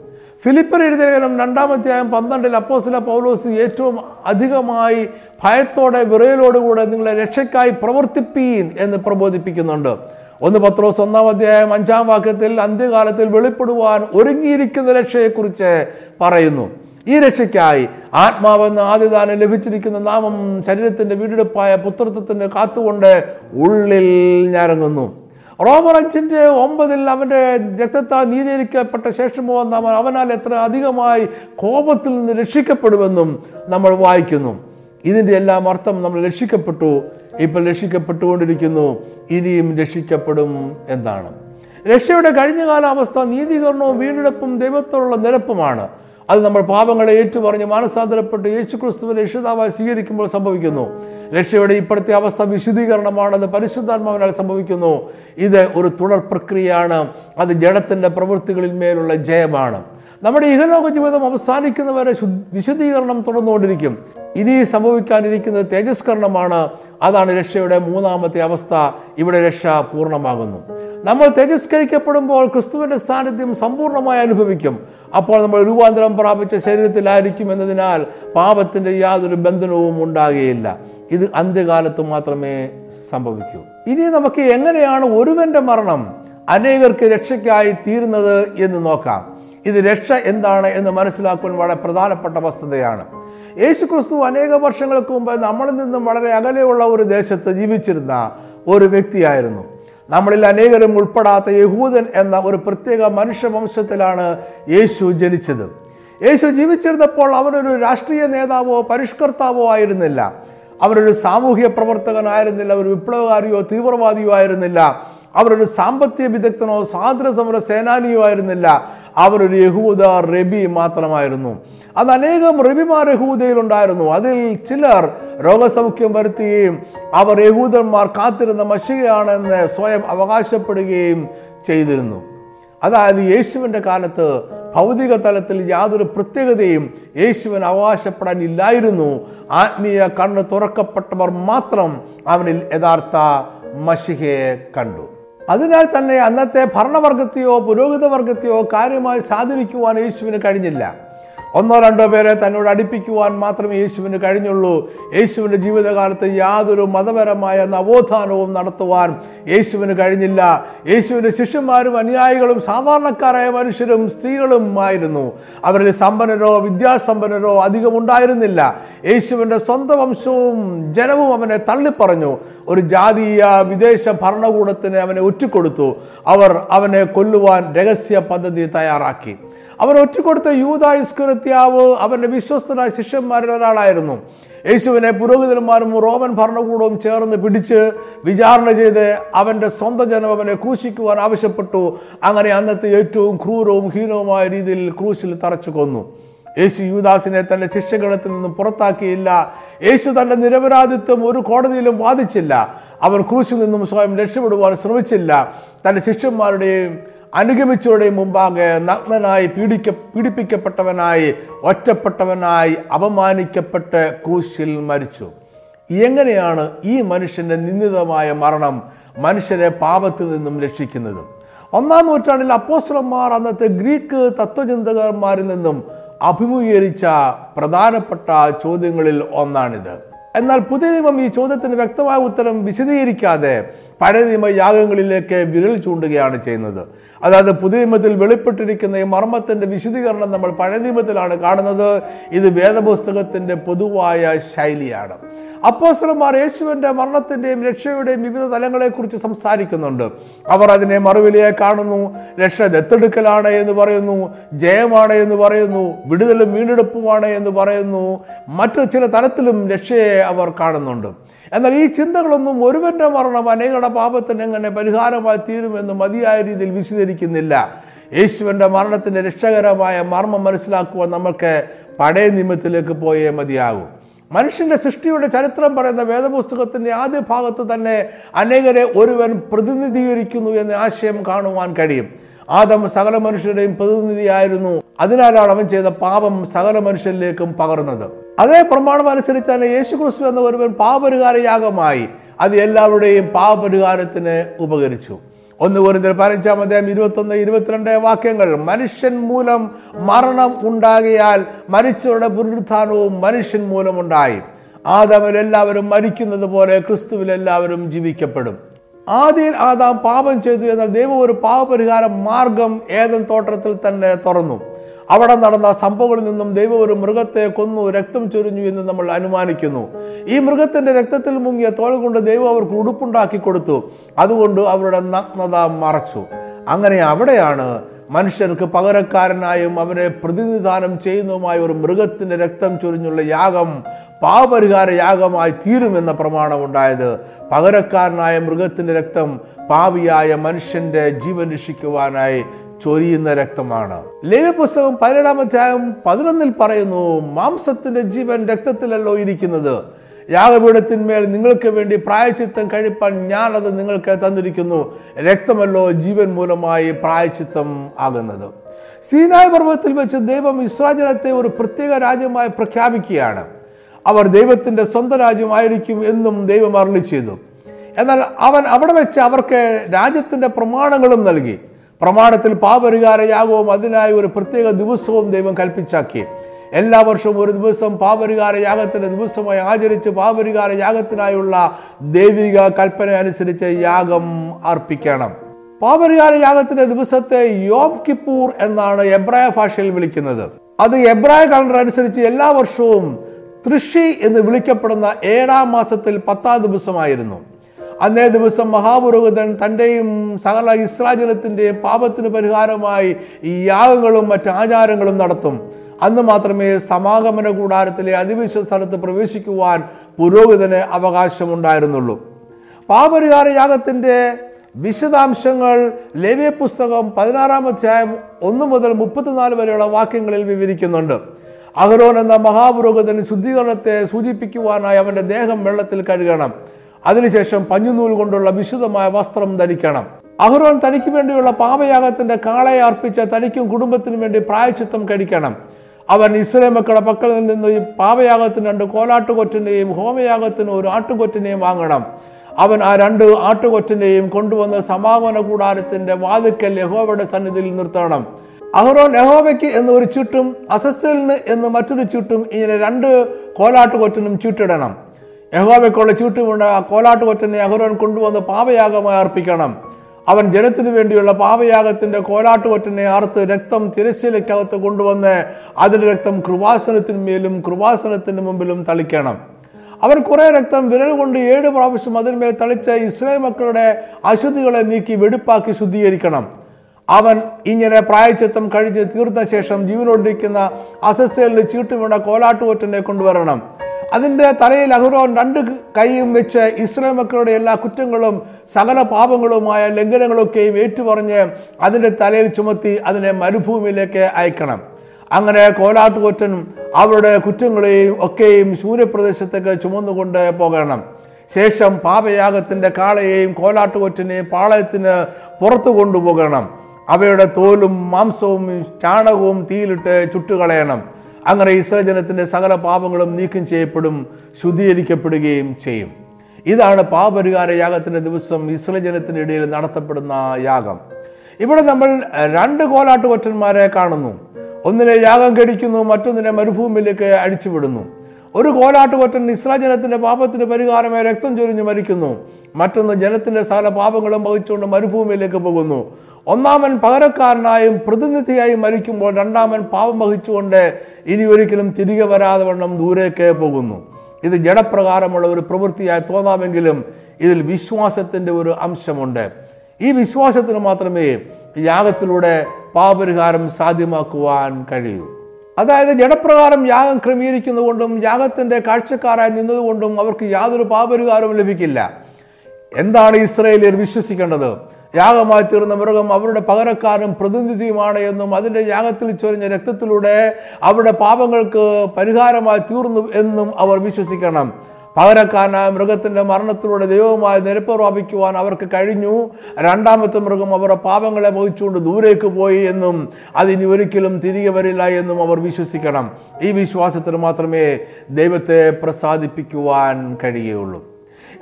Speaker 1: ഫിലിപ്പർ എഴുതിയ ലേഖനം രണ്ടാമധ്യായം പന്ത്രണ്ടിൽ അപ്പോസില പൗലോസ് ഏറ്റവും അധികമായി ഭയത്തോടെ വിറയലോടുകൂടെ നിങ്ങളെ രക്ഷയ്ക്കായി പ്രവർത്തിപ്പീൻ എന്ന് പ്രബോധിപ്പിക്കുന്നുണ്ട്. ഒന്ന് പത്രോസ് ഒന്നാം അധ്യായം അഞ്ചാം വാക്യത്തിൽ അന്ത്യകാലത്തിൽ വെളിപ്പെടുവാൻ ഒരുങ്ങിയിരിക്കുന്ന രക്ഷയെക്കുറിച്ച് പറയുന്നു. ഈ രക്ഷയ്ക്കായി ആത്മാവെന്ന ആദ്യദാനം ലഭിച്ചിരിക്കുന്ന നാമം ശരീരത്തിന്റെ വീടെടുപ്പായ പുത്രത്വത്തിന് കാത്തുകൊണ്ട് ഉള്ളിൽ ഞരങ്ങുന്നു. റോമർ അഞ്ചിന്റെ ഒമ്പതിൽ അവന്റെ രക്തത്താൽ നീതീകരിക്കപ്പെട്ട ശേഷമോ നമ്മൾ അവനാൽ എത്ര അധികമായി കോപത്തിൽ നിന്ന് രക്ഷിക്കപ്പെടുമെന്നും നമ്മൾ വായിക്കുന്നു. ഇതിന്റെ എല്ലാം അർത്ഥം നമ്മൾ രക്ഷിക്കപ്പെട്ടു. ഇപ്പോൾ രക്ഷിക്കപ്പെട്ടുകൊണ്ടിരിക്കുന്നു. ഇനിയും രക്ഷിക്കപ്പെടും എന്നാണ്. രക്ഷയുടെ കഴിഞ്ഞകാല അവസ്ഥ നീതീകരണവും വീണ്ടെടുപ്പും ദൈവത്തോടുള്ള നിരപ്പുമാണ്. അത് നമ്മൾ പാപങ്ങളെ ഏറ്റുപറഞ്ഞ് മാനസാന്തരപ്പെട്ട് യേശു ക്രിസ്തുവിനെ രക്ഷിതാവായി സ്വീകരിക്കുമ്പോൾ സംഭവിക്കുന്നു. രക്ഷയുടെ ഇപ്പോഴത്തെ അവസ്ഥ വിശുദ്ധീകരണമാണെന്ന് പരിശുദ്ധാത്മാവിനാൽ സംഭവിക്കുന്നു. ഇത് ഒരു തുടർ പ്രക്രിയയാണ്. അത് ജഡത്തിന്റെ പ്രവൃത്തികളിൽ മേലുള്ള ജയമാണ്. നമ്മുടെ ഇഹലോക ജീവിതം അവസാനിക്കുന്നവരെ ശുദ്ധ- വിശുദ്ധീകരണം തുടർന്നുകൊണ്ടിരിക്കും. ഇനി സംഭവിക്കാനിരിക്കുന്നത് തേജസ്കരണമാണ്. അതാണ് രക്ഷയുടെ മൂന്നാമത്തെ അവസ്ഥ. ഇവിടെ രക്ഷ പൂർണമാകുന്നു. നമ്മൾ തേജസ്കരിക്കപ്പെടുമ്പോൾ ക്രിസ്തുവിന്റെ സാന്നിധ്യം സമ്പൂർണമായി അനുഭവിക്കും. അപ്പോൾ നമ്മൾ രൂപാന്തരം പ്രാപിച്ച ശരീരത്തിലായിരിക്കും എന്നതിനാൽ പാപത്തിന്റെ യാതൊരു ബന്ധനവും ഉണ്ടാകുകയില്ല. ഇത് അന്ത്യകാലത്ത് മാത്രമേ സംഭവിക്കൂ. ഇനി നമുക്ക് എങ്ങനെയാണ് ഒരുവന്റെ മരണം അനേകർക്ക് രക്ഷയ്ക്കായി തീരുന്നത് എന്ന് നോക്കാം. ഇത് രക്ഷ എന്താണ് എന്ന് മനസ്സിലാക്കുവാൻ വളരെ പ്രധാനപ്പെട്ട വസ്തുതയാണ്. യേശു ക്രിസ്തു അനേക വർഷങ്ങൾക്ക് മുമ്പ് നമ്മളിൽ നിന്നും വളരെ അകലെയുള്ള ഒരു ദേശത്ത് ജീവിച്ചിരുന്ന ഒരു വ്യക്തിയായിരുന്നു. നമ്മളിൽ അനേകരും ഉൾപ്പെടാത്ത യഹൂദൻ എന്ന ഒരു പ്രത്യേക മനുഷ്യവംശത്തിലാണ് യേശു ജനിച്ചത്. യേശു ജീവിച്ചിരുന്നപ്പോൾ അവനൊരു രാഷ്ട്രീയ നേതാവോ പരിഷ്കർത്താവോ ആയിരുന്നില്ല. അവരൊരു സാമൂഹ്യ പ്രവർത്തകനായിരുന്നില്ല ഒരു വിപ്ലവകാരിയോ തീവ്രവാദിയോ ആയിരുന്നില്ല. അവരൊരു സാമ്പത്തിക വിദഗ്ധനോ സ്വാതന്ത്ര്യ സമര സേനാനിയോ ആയിരുന്നില്ല. അവരൊരു യഹൂദ റബി മാത്രമായിരുന്നു. അത് അനേകം റബിമാർ യഹൂദയിലുണ്ടായിരുന്നു. അതിൽ ചിലർ രോഗസൗഖ്യം വരുത്തുകയും അവർ യഹൂദന്മാർ കാത്തിരുന്ന മഷികയാണെന്ന് സ്വയം അവകാശപ്പെടുകയും ചെയ്തിരുന്നു. അതായത് യേശുവിന്റെ കാലത്ത് ഭൗതിക തലത്തിൽ യാതൊരു പ്രത്യേകതയും യേശുവിന് അവകാശപ്പെടാൻ ഇല്ലായിരുന്നു. ആത്മീയ കണ്ണ് തുറക്കപ്പെട്ടവർ മാത്രം അവനിൽ യഥാർത്ഥ മഷികയെ കണ്ടു. അതിനാൽ തന്നെ അന്നത്തെ ഭരണവർഗത്തെയോ പുരോഹിതവർഗത്തെയോ കാര്യമായി സ്വാധീനിക്കുവാൻ യേശുവിന് കഴിഞ്ഞില്ല. ഒന്നോ രണ്ടോ പേരെ തന്നോട് അടുപ്പിക്കുവാൻ മാത്രമേ യേശുവിന് കഴിഞ്ഞുള്ളൂ. യേശുവിന്റെ ജീവിതകാലത്ത് യാതൊരു മതപരമായ നവോത്ഥാനവും നടത്തുവാൻ യേശുവിന് കഴിഞ്ഞില്ല. യേശുവിന്റെ ശിഷ്യന്മാരും അനുയായികളും സാധാരണക്കാരായ മനുഷ്യരും സ്ത്രീകളും ആയിരുന്നു. അവരിൽ സമ്പന്നരോ വിദ്യാസമ്പന്നരോ അധികം ഉണ്ടായിരുന്നില്ല. യേശുവിന്റെ സ്വന്തം വംശവും ജനവും അവനെ തള്ളിപ്പറഞ്ഞു. ഒരു ജാതീയ വിദേശ ഭരണകൂടത്തിന് അവനെ ഒറ്റിക്കൊടുത്തു. അവർ അവനെ കൊല്ലുവാൻ രഹസ്യ പദ്ധതി തയ്യാറാക്കി. അവൻ ഒറ്റിക്കൊടുത്ത യൂത ഇസ്കുരത്യാവ് അവന്റെ വിശ്വസ്തരായ ശിഷ്യന്മാരിൽ ഒരാളായിരുന്നു. യേശുവിനെ പുരോഹിതന്മാരും റോമൻ ഭരണകൂടവും ചേർന്ന് പിടിച്ച് വിചാരണ ചെയ്ത് അവന്റെ സ്വന്തം ജനം അവനെ ക്രൂശിക്കുവാൻ ആവശ്യപ്പെട്ടു. അങ്ങനെ അന്നത്തെ ഏറ്റവും ക്രൂരവും ഹീനവുമായ രീതിയിൽ ക്രൂശിൽ തറച്ചു കൊന്നു. യേശു യൂദാസിനെ തന്റെ ശിക്ഷഗണത്തിൽ നിന്നും പുറത്താക്കിയില്ല. യേശു തന്റെ നിരപരാധിത്വം ഒരു കോടതിയിലും വാദിച്ചില്ല. അവൻ ക്രൂശിൽ നിന്നും സ്വയം രക്ഷപ്പെടുവാൻ ശ്രമിച്ചില്ല. തന്റെ ശിഷ്യന്മാരുടെയും അനുഗമിച്ചവരുടെയും മുമ്പാകെ നഗ്നനായി പീഡിക്ക പീഡിപ്പിക്കപ്പെട്ടവനായി ഒറ്റപ്പെട്ടവനായി അപമാനിക്കപ്പെട്ട് കൂശിൽ മരിച്ചു. എങ്ങനെയാണ് ഈ മനുഷ്യന്റെ നിന്ദിതമായ മരണം മനുഷ്യരെ പാപത്തിൽ നിന്നും രക്ഷിക്കുന്നത്? ഒന്നാം നൂറ്റാണ്ടിൽ അപ്പോസ്റ്റർമാർ അന്നത്തെ ഗ്രീക്ക് തത്വചിന്തകന്മാരിൽ നിന്നും അഭിമുഖീകരിച്ച പ്രധാനപ്പെട്ട ചോദ്യങ്ങളിൽ ഒന്നാണിത്. എന്നാൽ പുതിയ നിയമം ഈ ചോദ്യത്തിന് വ്യക്തമായ ഉത്തരം വിശദീകരിക്കാതെ പഴയ നിയമ യാഗങ്ങളിലേക്ക് വിരൽ ചൂണ്ടുകയാണ് ചെയ്യുന്നത്. അതായത് പുതിയ നിയമത്തിൽ വെളിപ്പെട്ടിരിക്കുന്ന ഈ മർമ്മത്തിന്റെ വിശദീകരണം നമ്മൾ പഴയ നിയമത്തിലാണ് കാണുന്നത്. ഇത് വേദപുസ്തകത്തിന്റെ പൊതുവായ ശൈലിയാണ്. അപ്പോസ്റ്റർമാർ യേശുവിന്റെ മരണത്തിന്റെയും രക്ഷയുടെയും വിവിധ തലങ്ങളെക്കുറിച്ച് സംസാരിക്കുന്നുണ്ട്. അവർ അതിനെ മറുവിലയെ കാണുന്നു. രക്ഷ ദത്തെടുക്കലാണ് എന്ന് പറയുന്നു. ജയമാണ് എന്ന് പറയുന്നു. വിടുതലും വീണ്ടെടുപ്പുമാണ് എന്ന് പറയുന്നു. മറ്റു ചില തലത്തിലും രക്ഷയെ അവർ കാണുന്നുണ്ട്. എന്നാൽ ഈ ചിന്തകളൊന്നും ഒരുവന്റെ മരണം അനേകരുടെ പാപത്തിന് എങ്ങനെ പരിഹാരമായി തീരുമെന്ന് മതിയായ രീതിയിൽ വിശദീകരിക്കുന്നില്ല. യേശുവിന്റെ മരണത്തിന്റെ രക്ഷകരമായ മർമ്മം മനസ്സിലാക്കുവാൻ നമുക്ക് പഴയ നിയമത്തിലേക്ക് പോയേ മതിയാകും. മനുഷ്യന്റെ സൃഷ്ടിയുടെ ചരിത്രം പറയുന്ന വേദപുസ്തകത്തിന്റെ ആദ്യ ഭാഗത്ത് തന്നെ അനേകരെ ഒരുവൻ പ്രതിനിധീകരിക്കുന്നു എന്ന ആശയം കാണുവാൻ കഴിയും. ആദം സകല മനുഷ്യരുടെയും പ്രതിനിധിയായിരുന്നു. അതിനാലാണ് അവൻ ചെയ്ത പാപം സകല മനുഷ്യരിലേക്കും പകർന്നത്. അതേ പ്രമാണം അനുസരിച്ച് തന്നെ യേശു ക്രിസ്തു എന്ന ഒരുവൻ പാപപരിഹാരയാഗമായി അത് എല്ലാവരുടെയും പാപപരിഹാരത്തിന് ഉപകരിച്ചു. ഒന്ന് കുറിന്തർ പതിനഞ്ചാം അധ്യായം ഇരുപത്തൊന്ന് ഇരുപത്തിരണ്ട് വാക്യങ്ങൾ. മനുഷ്യൻ മൂലം മരണം ഉണ്ടാകിയാൽ മരിച്ചവരുടെ പുനരുത്ഥാനവും മനുഷ്യൻ മൂലം ഉണ്ടായി ആദമിൽ എല്ലാവരും മരിക്കുന്നത് പോലെ ക്രിസ്തുവിൽ എല്ലാവരും ജീവിക്കപ്പെടും. ആദ്യം ആദാം പാപം ചെയ്തു എന്നാൽ ദൈവം ഒരു പാപപരിഹാര മാർഗം ഏതൻ തോട്ടത്തിൽ തന്നെ തുറന്നു. അവിടെ നടന്ന സംഭവങ്ങളിൽ നിന്നും ദൈവം ഒരു മൃഗത്തെ കൊന്നു രക്തം ചൊരിഞ്ഞു എന്ന് നമ്മൾ അനുമാനിക്കുന്നു. ഈ മൃഗത്തിന്റെ രക്തത്തിൽ മുങ്ങിയ തോൾ കൊണ്ട് ദൈവം അവർക്ക് ഉടുപ്പുണ്ടാക്കി കൊടുത്തു. അതുകൊണ്ട് അവരുടെ നഗ്നത മറച്ചു. അങ്ങനെ അവിടെയാണ് മനുഷ്യർക്ക് പകരക്കാരനായും അവരെ പ്രതിനിധാനം ചെയ്യുന്നതുമായ ഒരു മൃഗത്തിന്റെ രക്തം ചൊരിഞ്ഞുള്ള യാഗം പാപരിഹാര യാഗമായി തീരുമെന്ന പ്രമാണം ഉണ്ടായത്. പകരക്കാരനായ മൃഗത്തിന്റെ രക്തം പാവിയായ മനുഷ്യന്റെ ജീവൻ രക്ഷിക്കുവാനായി ചൊരിയുന്ന രക്തമാണ്. ലേവ്യപുസ്തകം പതിനേഴാം അധ്യായം പതിനൊന്നിൽ പറയുന്നു മാംസത്തിന്റെ ജീവൻ രക്തത്തിലല്ലോ ഇരിക്കുന്നത്. യാഗപീഠത്തിന്മേൽ നിങ്ങൾക്ക് വേണ്ടി പ്രായച്ചിത്തം കഴിപ്പാൻ ഞാനത് നിങ്ങൾക്ക് തന്നിരിക്കുന്നു. രക്തമല്ലോ ജീവൻ മൂലമായി പ്രായച്ചിത്തം ആകുന്നത്. സീനായ് പർവതത്തിൽ വെച്ച് ദൈവം ഇസ്രാജനത്തെ ഒരു പ്രത്യേക രാജ്യമായി പ്രഖ്യാപിക്കുകയാണ്. അവർ ദൈവത്തിന്റെ സ്വന്തം രാജ്യമായിരിക്കും എന്നും ദൈവം അരളി ചെയ്തു. എന്നാൽ അവൻ അവിടെ വെച്ച് അവർക്ക് രാജ്യത്തിന്റെ പ്രമാണങ്ങളും നൽകി. പ്രമാണത്തിൽ പാപരിഹാര യാഗവും അതിനായി ഒരു പ്രത്യേക ദിവസവും ദൈവം കൽപ്പിച്ചാക്കി. എല്ലാ വർഷവും ഒരു ദിവസം പാപരിഹാര യാഗത്തിന്റെ ദിവസമായി ആചരിച്ച് പാപരിഹാര യാഗത്തിനായുള്ള ദൈവിക കൽപ്പന അനുസരിച്ച് യാഗം അർപ്പിക്കണം. പാപരിഹാര യാഗത്തിന്റെ ദിവസത്തെ യോം കിപ്പൂർ എന്നാണ് എബ്രായ ഭാഷയിൽ വിളിക്കുന്നത്. അത് എബ്രായ കലണ്ടർ അനുസരിച്ച് എല്ലാ വർഷവും തൃഷി എന്ന് വിളിക്കപ്പെടുന്ന ഏഴാം മാസത്തിൽ പത്താം ദിവസമായിരുന്നു. അന്നേ ദിവസം മഹാപുരോഹിതൻ തന്റെയും സകല ഇസ്രാജനത്തിന്റെയും പാപത്തിന് പരിഹാരമായി ഈ യാഗങ്ങളും മറ്റ് ആചാരങ്ങളും നടത്തും. അന്ന് മാത്രമേ സമാഗമന കൂടാരത്തിലെ അതിവിശ്വ സ്ഥലത്ത് പ്രവേശിക്കുവാൻ പുരോഹിതന് അവകാശമുണ്ടായിരുന്നുള്ളൂ. പാപരിഹാര യാഗത്തിന്റെ വിശദാംശങ്ങൾ ലേവ്യ പുസ്തകം പതിനാറാം അധ്യായം ഒന്ന് മുതൽ മുപ്പത്തിനാല് വരെയുള്ള വാക്യങ്ങളിൽ വിവരിക്കുന്നുണ്ട്. അഹരോൻ എന്ന മഹാപുരോഹിതൻ ശുദ്ധീകരണത്തെ സൂചിപ്പിക്കുവാനായി അവന്റെ ദേഹം വെള്ളത്തിൽ കഴുകണം. അതിനുശേഷം പഞ്ഞുനൂൽ കൊണ്ടുള്ള വിശുദ്ധമായ വസ്ത്രം ധരിക്കണം. അഹ്റോൻ തനിക്ക് വേണ്ടിയുള്ള പാപയാഗത്തിന്റെ കാളയെ അർപ്പിച്ച തനിക്കും കുടുംബത്തിനും വേണ്ടി പ്രായച്ചിത്തം കഴിക്കണം. അവൻ ഇസ്രേ മക്കളുടെ പക്കൽ നിന്ന് ഈ പാപയാഗത്തിന് രണ്ട് കോലാട്ടുകൊറ്റിനെയും ഹോമയാഗത്തിന് ഒരു ആട്ടുകൊറ്റിനെയും വാങ്ങണം. അവൻ ആ രണ്ട് ആട്ടുകൊറ്റിനെയും കൊണ്ടുവന്ന് സമാപന കൂടാരത്തിന്റെ വാതുക്കൽ യഹോവയുടെ സന്നിധിയിൽ നിർത്തണം. അഹ്റോൻ യഹോവയ്ക്ക് എന്നൊരു ചുട്ടും അസസ്സലിന് എന്ന് മറ്റൊരു ചുറ്റും ഇങ്ങനെ രണ്ട് കോലാട്ടുകൊറ്റിനും ചുട്ടിടണം. യഹോവയ്ക്കുള്ള ചൂട്ടുമുണ്ട് ആ കോലാട്ടുകൊറ്റനെ അഹുരോൻ കൊണ്ടുവന്ന് പാപയാഗമായി അർപ്പിക്കണം. അവൻ ജനത്തിനു വേണ്ടിയുള്ള പാപയാഗത്തിന്റെ കോലാട്ടുകൊറ്റനെ അറുത്ത് രക്തം തിരശ്ശീലയ്ക്കകത്ത് കൊണ്ടുവന്ന് അതിന്റെ രക്തം കൃപാസനത്തിന്മേലും കൃപാസനത്തിന് മുമ്പിലും തളിക്കണം. അവൻ കുറെ രക്തം വിരൽ കൊണ്ട് ഏഴ് പ്രാവശ്യം അതിന്മേൽ തളിച്ച് ഇസ്രായേൽ മക്കളുടെ അശുദ്ധികളെ നീക്കി വെടുപ്പാക്കി ശുദ്ധീകരിക്കണം. അവൻ ഇങ്ങനെ പ്രായച്ചിത്തം കഴിഞ്ഞ് തീർന്ന ശേഷം ജീവനോടിരിക്കുന്ന അസസ്സേലിന് ചീട്ടുവീണ കോലാട്ടുകൊറ്റനെ കൊണ്ടുവരണം. അതിന്റെ തലയിൽ അഹുറോൻ രണ്ട് കൈയും വെച്ച് ഇസ്രായേൽ മക്കളുടെ എല്ലാ കുറ്റങ്ങളും സകല പാപങ്ങളുമായ ലംഘനങ്ങളൊക്കെയും ഏറ്റുപറഞ്ഞ് അതിന്റെ തലയിൽ ചുമത്തി അതിനെ മരുഭൂമിയിലേക്ക് അയക്കണം. അങ്ങനെ കോലാട്ടുകൊറ്റൻ അവരുടെ കുറ്റങ്ങളെയും ഒക്കെയും സൂര്യപ്രദേശത്തേക്ക് ചുമന്നുകൊണ്ട് പോകണം. ശേഷം പാപയാഗത്തിന്റെ കാളയെയും കോലാട്ടുകൊറ്റനെയും പാളയത്തിന് പുറത്തു കൊണ്ടുപോകണം. അവയുടെ തോലും മാംസവും ചാണകവും തീയിലിട്ട് ചുട്ടുകളയണം. അങ്ങനെ ഇസ്രജനത്തിന്റെ സകല പാപങ്ങളും നീക്കം ചെയ്യപ്പെടും ശുദ്ധീകരിക്കപ്പെടുകയും ചെയ്യും. ഇതാണ് പാപരിഹാര യാഗത്തിന്റെ ദിവസം ഇസ്രജനത്തിന്റെ ഇടയിൽ നടത്തപ്പെടുന്ന യാഗം. ഇവിടെ നമ്മൾ രണ്ട് കോലാട്ടുകൊറ്റന്മാരെ കാണുന്നു. ഒന്നിനെ യാഗം കടിക്കുന്നു മറ്റൊന്നിനെ മരുഭൂമിയിലേക്ക് അടിച്ചുവിടുന്നു ഒരു കോലാട്ടുകൊറ്റൻ ഇസ്രായേൽ ജനത്തിന്റെ പാപത്തിന് പരിഹാരമായി രക്തം ചൊരിഞ്ഞ് മരിക്കുന്നു. മറ്റൊന്ന് ജനത്തിന്റെ സകല പാപങ്ങളും വഹിച്ചുകൊണ്ട് മരുഭൂമിയിലേക്ക് പോകുന്നു. ഒന്നാമൻ പകരക്കാരനായും പ്രതിനിധിയായും മരിക്കുമ്പോൾ രണ്ടാമൻ പാപം വഹിച്ചുകൊണ്ട് ഇനി ഒരിക്കലും തിരികെ വരാതെ വണ്ണം ദൂരേക്ക് പോകുന്നു. ഇത് ജഡപ്രകാരമുള്ള ഒരു പ്രവൃത്തിയായി തോന്നാമെങ്കിലും ഇതിൽ വിശ്വാസത്തിന്റെ ഒരു അംശമുണ്ട്. ഈ വിശ്വാസത്തിന് മാത്രമേ യാഗത്തിലൂടെ പാപരിഹാരം സാധ്യമാക്കുവാൻ കഴിയൂ. അതായത് ജഡപ്രകാരം യാഗം ക്രമീകരിക്കുന്നതുകൊണ്ടും യാഗത്തിന്റെ കാഴ്ചക്കാരായി നിന്നതുകൊണ്ടും അവർക്ക് യാതൊരു പാപരിഹാരവും ലഭിക്കില്ല. എന്താണ് ഇസ്രയേലിയർ വിശ്വസിക്കേണ്ടത്? യാഗമായി തീർന്ന മൃഗം അവരുടെ പകരക്കാരും പ്രതിനിധിയുമാണ് എന്നും അതിന്റെ യാഗത്തിൽ ചൊരിഞ്ഞ രക്തത്തിലൂടെ അവരുടെ പാപങ്ങൾക്ക് പരിഹാരമായി തീർന്നു എന്നും അവർ വിശ്വസിക്കണം. പകരക്കാരനായ മൃഗത്തിന്റെ മരണത്തിലൂടെ ദൈവവുമായി നിരപ്പ് പ്രാപിക്കുവാൻ അവർക്ക് കഴിഞ്ഞു. രണ്ടാമത്തെ മൃഗം അവരുടെ പാപങ്ങളെ വഹിച്ചുകൊണ്ട് ദൂരേക്ക് പോയി എന്നും അതിനി ഒരിക്കലും തിരികെ വരില്ല എന്നും അവർ വിശ്വസിക്കണം. ഈ വിശ്വാസത്തിന് മാത്രമേ ദൈവത്തെ പ്രസാദിപ്പിക്കുവാൻ കഴിയുകയുള്ളൂ.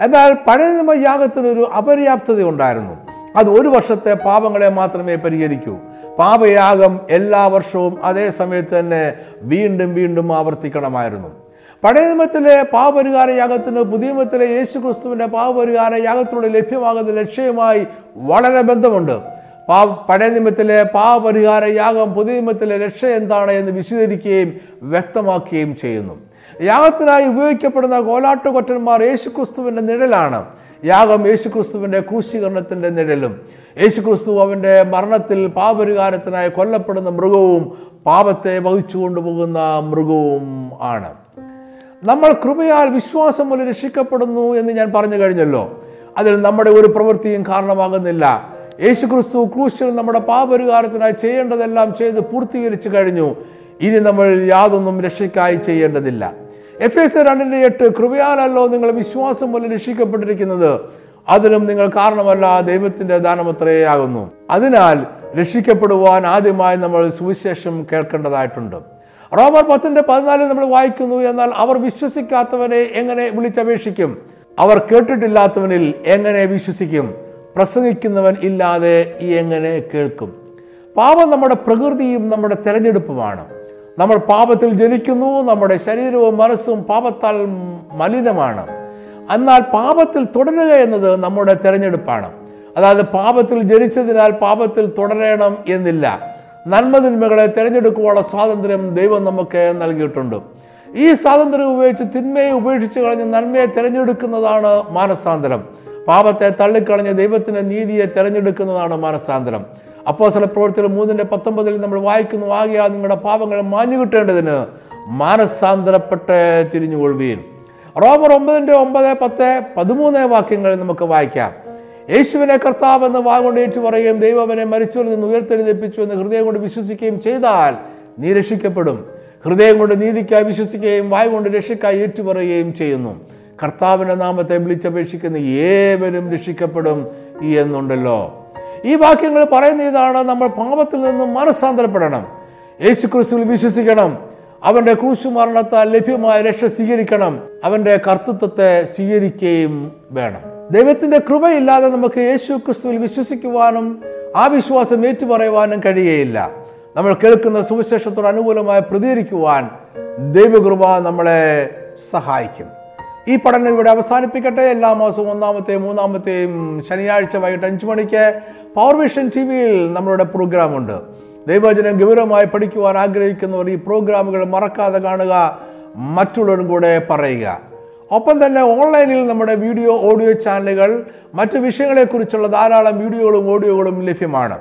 Speaker 1: എന്നാൽ പഴയ നിയമ യാഗത്തിനൊരു അപര്യാപ്തത ഉണ്ടായിരുന്നു. അത് ഒരു വർഷത്തെ പാപങ്ങളെ മാത്രമേ പരിഹരിക്കൂ. പാപയാഗം എല്ലാ വർഷവും അതേ സമയത്ത് തന്നെ വീണ്ടും വീണ്ടും ആവർത്തിക്കണമായിരുന്നു. പഴയ നിയമത്തിലെ പാപപരിഹാര യാഗത്തിന് പുതിയ നിയമത്തിലെ യേശു ക്രിസ്തുവിന്റെ പാപപരിഹാര യാഗത്തിലൂടെ ലഭ്യമാകുന്ന ലക്ഷ്യവുമായി വളരെ ബന്ധമുണ്ട്. പാ പഴയ നിയമത്തിലെ പാപപരിഹാര യാഗം പുതിയ നിയമത്തിലെ രക്ഷ എന്താണ് എന്ന് വിശദീകരിക്കുകയും വ്യക്തമാക്കുകയും ചെയ്യുന്നു. യാഗത്തിനായി ഉപയോഗിക്കപ്പെടുന്ന കോലാട്ടുകൊറ്റന്മാർ യേശുക്രിസ്തുവിന്റെ നിഴലാണ്. യാഗം യേശുക്രിസ്തുവിന്റെ ക്രൂശീകരണത്തിന്റെ നിഴലും. യേശുക്രിസ്തു അവന്റെ മരണത്തിൽ പാപരിഹാരത്തിനായി കൊല്ലപ്പെടുന്ന മൃഗവും പാപത്തെ വഹിച്ചു കൊണ്ടുപോകുന്ന മൃഗവും ആണ്. നമ്മൾ കൃപയാൽ വിശ്വാസം മൂലം രക്ഷിക്കപ്പെടുന്നു എന്ന് ഞാൻ പറഞ്ഞു കഴിഞ്ഞല്ലോ. അതിൽ നമ്മുടെ ഒരു പ്രവൃത്തിയും കാരണമാകുന്നില്ല. യേശുക്രിസ്തു ക്രൂശിൽ നമ്മുടെ പാപരിഹാരത്തിനായി ചെയ്യേണ്ടതെല്ലാം ചെയ്ത് പൂർത്തീകരിച്ചു കഴിഞ്ഞു. ഇനി നമ്മൾ യാതൊന്നും രക്ഷയ്ക്കായി ചെയ്യേണ്ടതില്ല. എഫ് എസ് രണ്ടിന്റെ എട്ട് കൃപയാലല്ലോ നിങ്ങൾ വിശ്വാസം മൂലം രക്ഷിക്കപ്പെട്ടിരിക്കുന്നത്. അതിനും നിങ്ങൾ കാരണമല്ല ദൈവത്തിന്റെ ദാനമത്രയാകുന്നു അതിനാൽ രക്ഷിക്കപ്പെടുവാൻ ആദ്യമായി നമ്മൾ സുവിശേഷം കേൾക്കേണ്ടതായിട്ടുണ്ട്. റോമർ പത്തിന്റെ പതിനാലിൽ നമ്മൾ വായിക്കുന്നു എന്നാൽ അവർ വിശ്വസിക്കാത്തവരെ എങ്ങനെ വിളിച്ചപേക്ഷിക്കും? അവർ കേട്ടിട്ടില്ലാത്തവനിൽ എങ്ങനെ വിശ്വസിക്കും? പ്രസംഗിക്കുന്നവൻ ഇല്ലാതെ ഈ എങ്ങനെ കേൾക്കും? പാപം നമ്മുടെ പ്രകൃതിയും നമ്മുടെ തെരഞ്ഞെടുപ്പുമാണ്. നമ്മൾ പാപത്തിൽ ജനിക്കുന്നു നമ്മുടെ ശരീരവും മനസ്സും പാപത്താൽ മലിനമാണ്. എന്നാൽ പാപത്തിൽ തുടരുക എന്നത് നമ്മുടെ തിരഞ്ഞെടുപ്പാണ്. അതായത് പാപത്തിൽ ജനിച്ചതിനാൽ പാപത്തിൽ തുടരണം എന്നില്ല. നന്മതിന്മകളെ തിരഞ്ഞെടുക്കുവാനുള്ള സ്വാതന്ത്ര്യം ദൈവം നമുക്ക് നൽകിയിട്ടുണ്ട്. ഈ സ്വാതന്ത്ര്യം ഉപയോഗിച്ച് തിന്മയെ ഉപേക്ഷിച്ച് കളഞ്ഞ് നന്മയെ തിരഞ്ഞെടുക്കുന്നതാണ് മാനസാന്തരം. പാപത്തെ തള്ളിക്കളഞ്ഞ് ദൈവത്തിന്റെ നീതിയെ തിരഞ്ഞെടുക്കുന്നതാണ് മാനസാന്തരം. അപ്പോൾ ചില പ്രവൃത്തികൾ മൂന്നിന്റെ പത്തൊമ്പതിൽ നമ്മൾ വായിക്കുന്നു ആകിയാൽ നിങ്ങളുടെ പാപങ്ങൾ മാഞ്ഞു കിട്ടേണ്ടതിന് മാനസാന്തരപ്പെട്ട് തിരിഞ്ഞുകൊള്ളുവീൻ. റോമർ ഒമ്പതിന്റെ ഒമ്പത് പത്ത് പതിമൂന്ന് വാക്യങ്ങൾ നമുക്ക് വായിക്കാം. യേശുവിനെ കർത്താവ് എന്ന് വാഗൊണ്ട് ഏറ്റു പറയുകയും ദൈവവനെ മരിച്ചു നിന്ന് ഉയർത്തെഴുന്നേൽപ്പിച്ചു എന്ന് ഹൃദയം കൊണ്ട് വിശ്വസിക്കുകയും ചെയ്താൽ നീ രക്ഷിക്കപ്പെടും. ഹൃദയം കൊണ്ട് നീതിക്കായി വിശ്വസിക്കുകയും വായ കൊണ്ട് രക്ഷയ്ക്കായി ഏറ്റുപറയുകയും ചെയ്യുന്നു. കർത്താവിന്റെ നാമത്തെ വിളിച്ചപേക്ഷിക്കുന്ന ഏവരും രക്ഷിക്കപ്പെടും എന്നുണ്ടല്ലോ. ഈ വാക്യങ്ങൾ പറയുന്ന ഇതാണ് നമ്മൾ പാപത്തിൽ നിന്നും മനസ്സാന്തരപ്പെടണം യേശു ക്രിസ്തുവിൽ വിശ്വസിക്കണം. അവന്റെ ക്രൂശുമരണത്താൽ ലഭ്യമായ രക്ഷ സ്വീകരിക്കണം. അവന്റെ കർത്തൃത്വത്തെ സ്വീകരിക്കുകയും വേണം. ദൈവത്തിന്റെ കൃപയില്ലാതെ നമുക്ക് യേശു ക്രിസ്തുവിൽ വിശ്വസിക്കുവാനും ആ വിശ്വാസം ഏറ്റുപറയുവാനും കഴിയുകയില്ല നമ്മൾ കേൾക്കുന്ന സുവിശേഷത്തോട് അനുകൂലമായി പ്രതികരിക്കുവാൻ ദൈവകൃപ നമ്മളെ സഹായിക്കും. ഈ പഠനം ഇവിടെ അവസാനിപ്പിക്കട്ടെ. എല്ലാ മാസവും ഒന്നാമത്തെയും മൂന്നാമത്തെയും ശനിയാഴ്ച വൈകിട്ട് അഞ്ചു മണിക്ക് പവർ വിഷൻ ടി വിയിൽ നമ്മളുടെ പ്രോഗ്രാമുണ്ട് ദൈവജനം ഗൗരവമായി പഠിക്കുവാൻ ആഗ്രഹിക്കുന്നവർ ഈ പ്രോഗ്രാമുകൾ മറക്കാതെ കാണുക മറ്റുള്ളവരും കൂടെ പറയുക. ഒപ്പം തന്നെ ഓൺലൈനിൽ നമ്മുടെ വീഡിയോ ഓഡിയോ ചാനലുകൾ മറ്റ് വിഷയങ്ങളെക്കുറിച്ചുള്ള ധാരാളം വീഡിയോകളും ഓഡിയോകളും ലഭ്യമാണ്.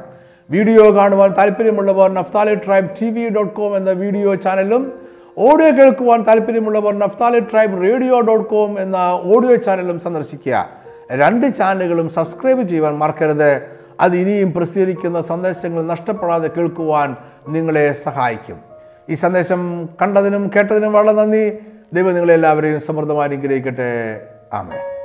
Speaker 1: വീഡിയോ കാണുവാൻ താല്പര്യമുള്ളവർ നഫ്താലി ട്രൈബ് ടി വി ഡോട്ട് കോം എന്ന വീഡിയോ ചാനലും ഓഡിയോ കേൾക്കുവാൻ താല്പര്യമുള്ളവർ Naphtali tribe radio dot com എന്ന ഓഡിയോ ചാനലും സന്ദർശിക്കുക. രണ്ട് ചാനലുകളും സബ്സ്ക്രൈബ് ചെയ്യുവാൻ മറക്കരുത്. അത് ഇനിയും പ്രസിദ്ധീകരിക്കുന്ന സന്ദേശങ്ങൾ നഷ്ടപ്പെടാതെ കേൾക്കുവാൻ നിങ്ങളെ സഹായിക്കും. ഈ സന്ദേശം കണ്ടതിനും കേട്ടതിനും വളരെ നന്ദി. ദൈവം നിങ്ങളെല്ലാവരെയും സമൃദ്ധമായി അനുഗ്രഹിക്കട്ടെ. ആമേ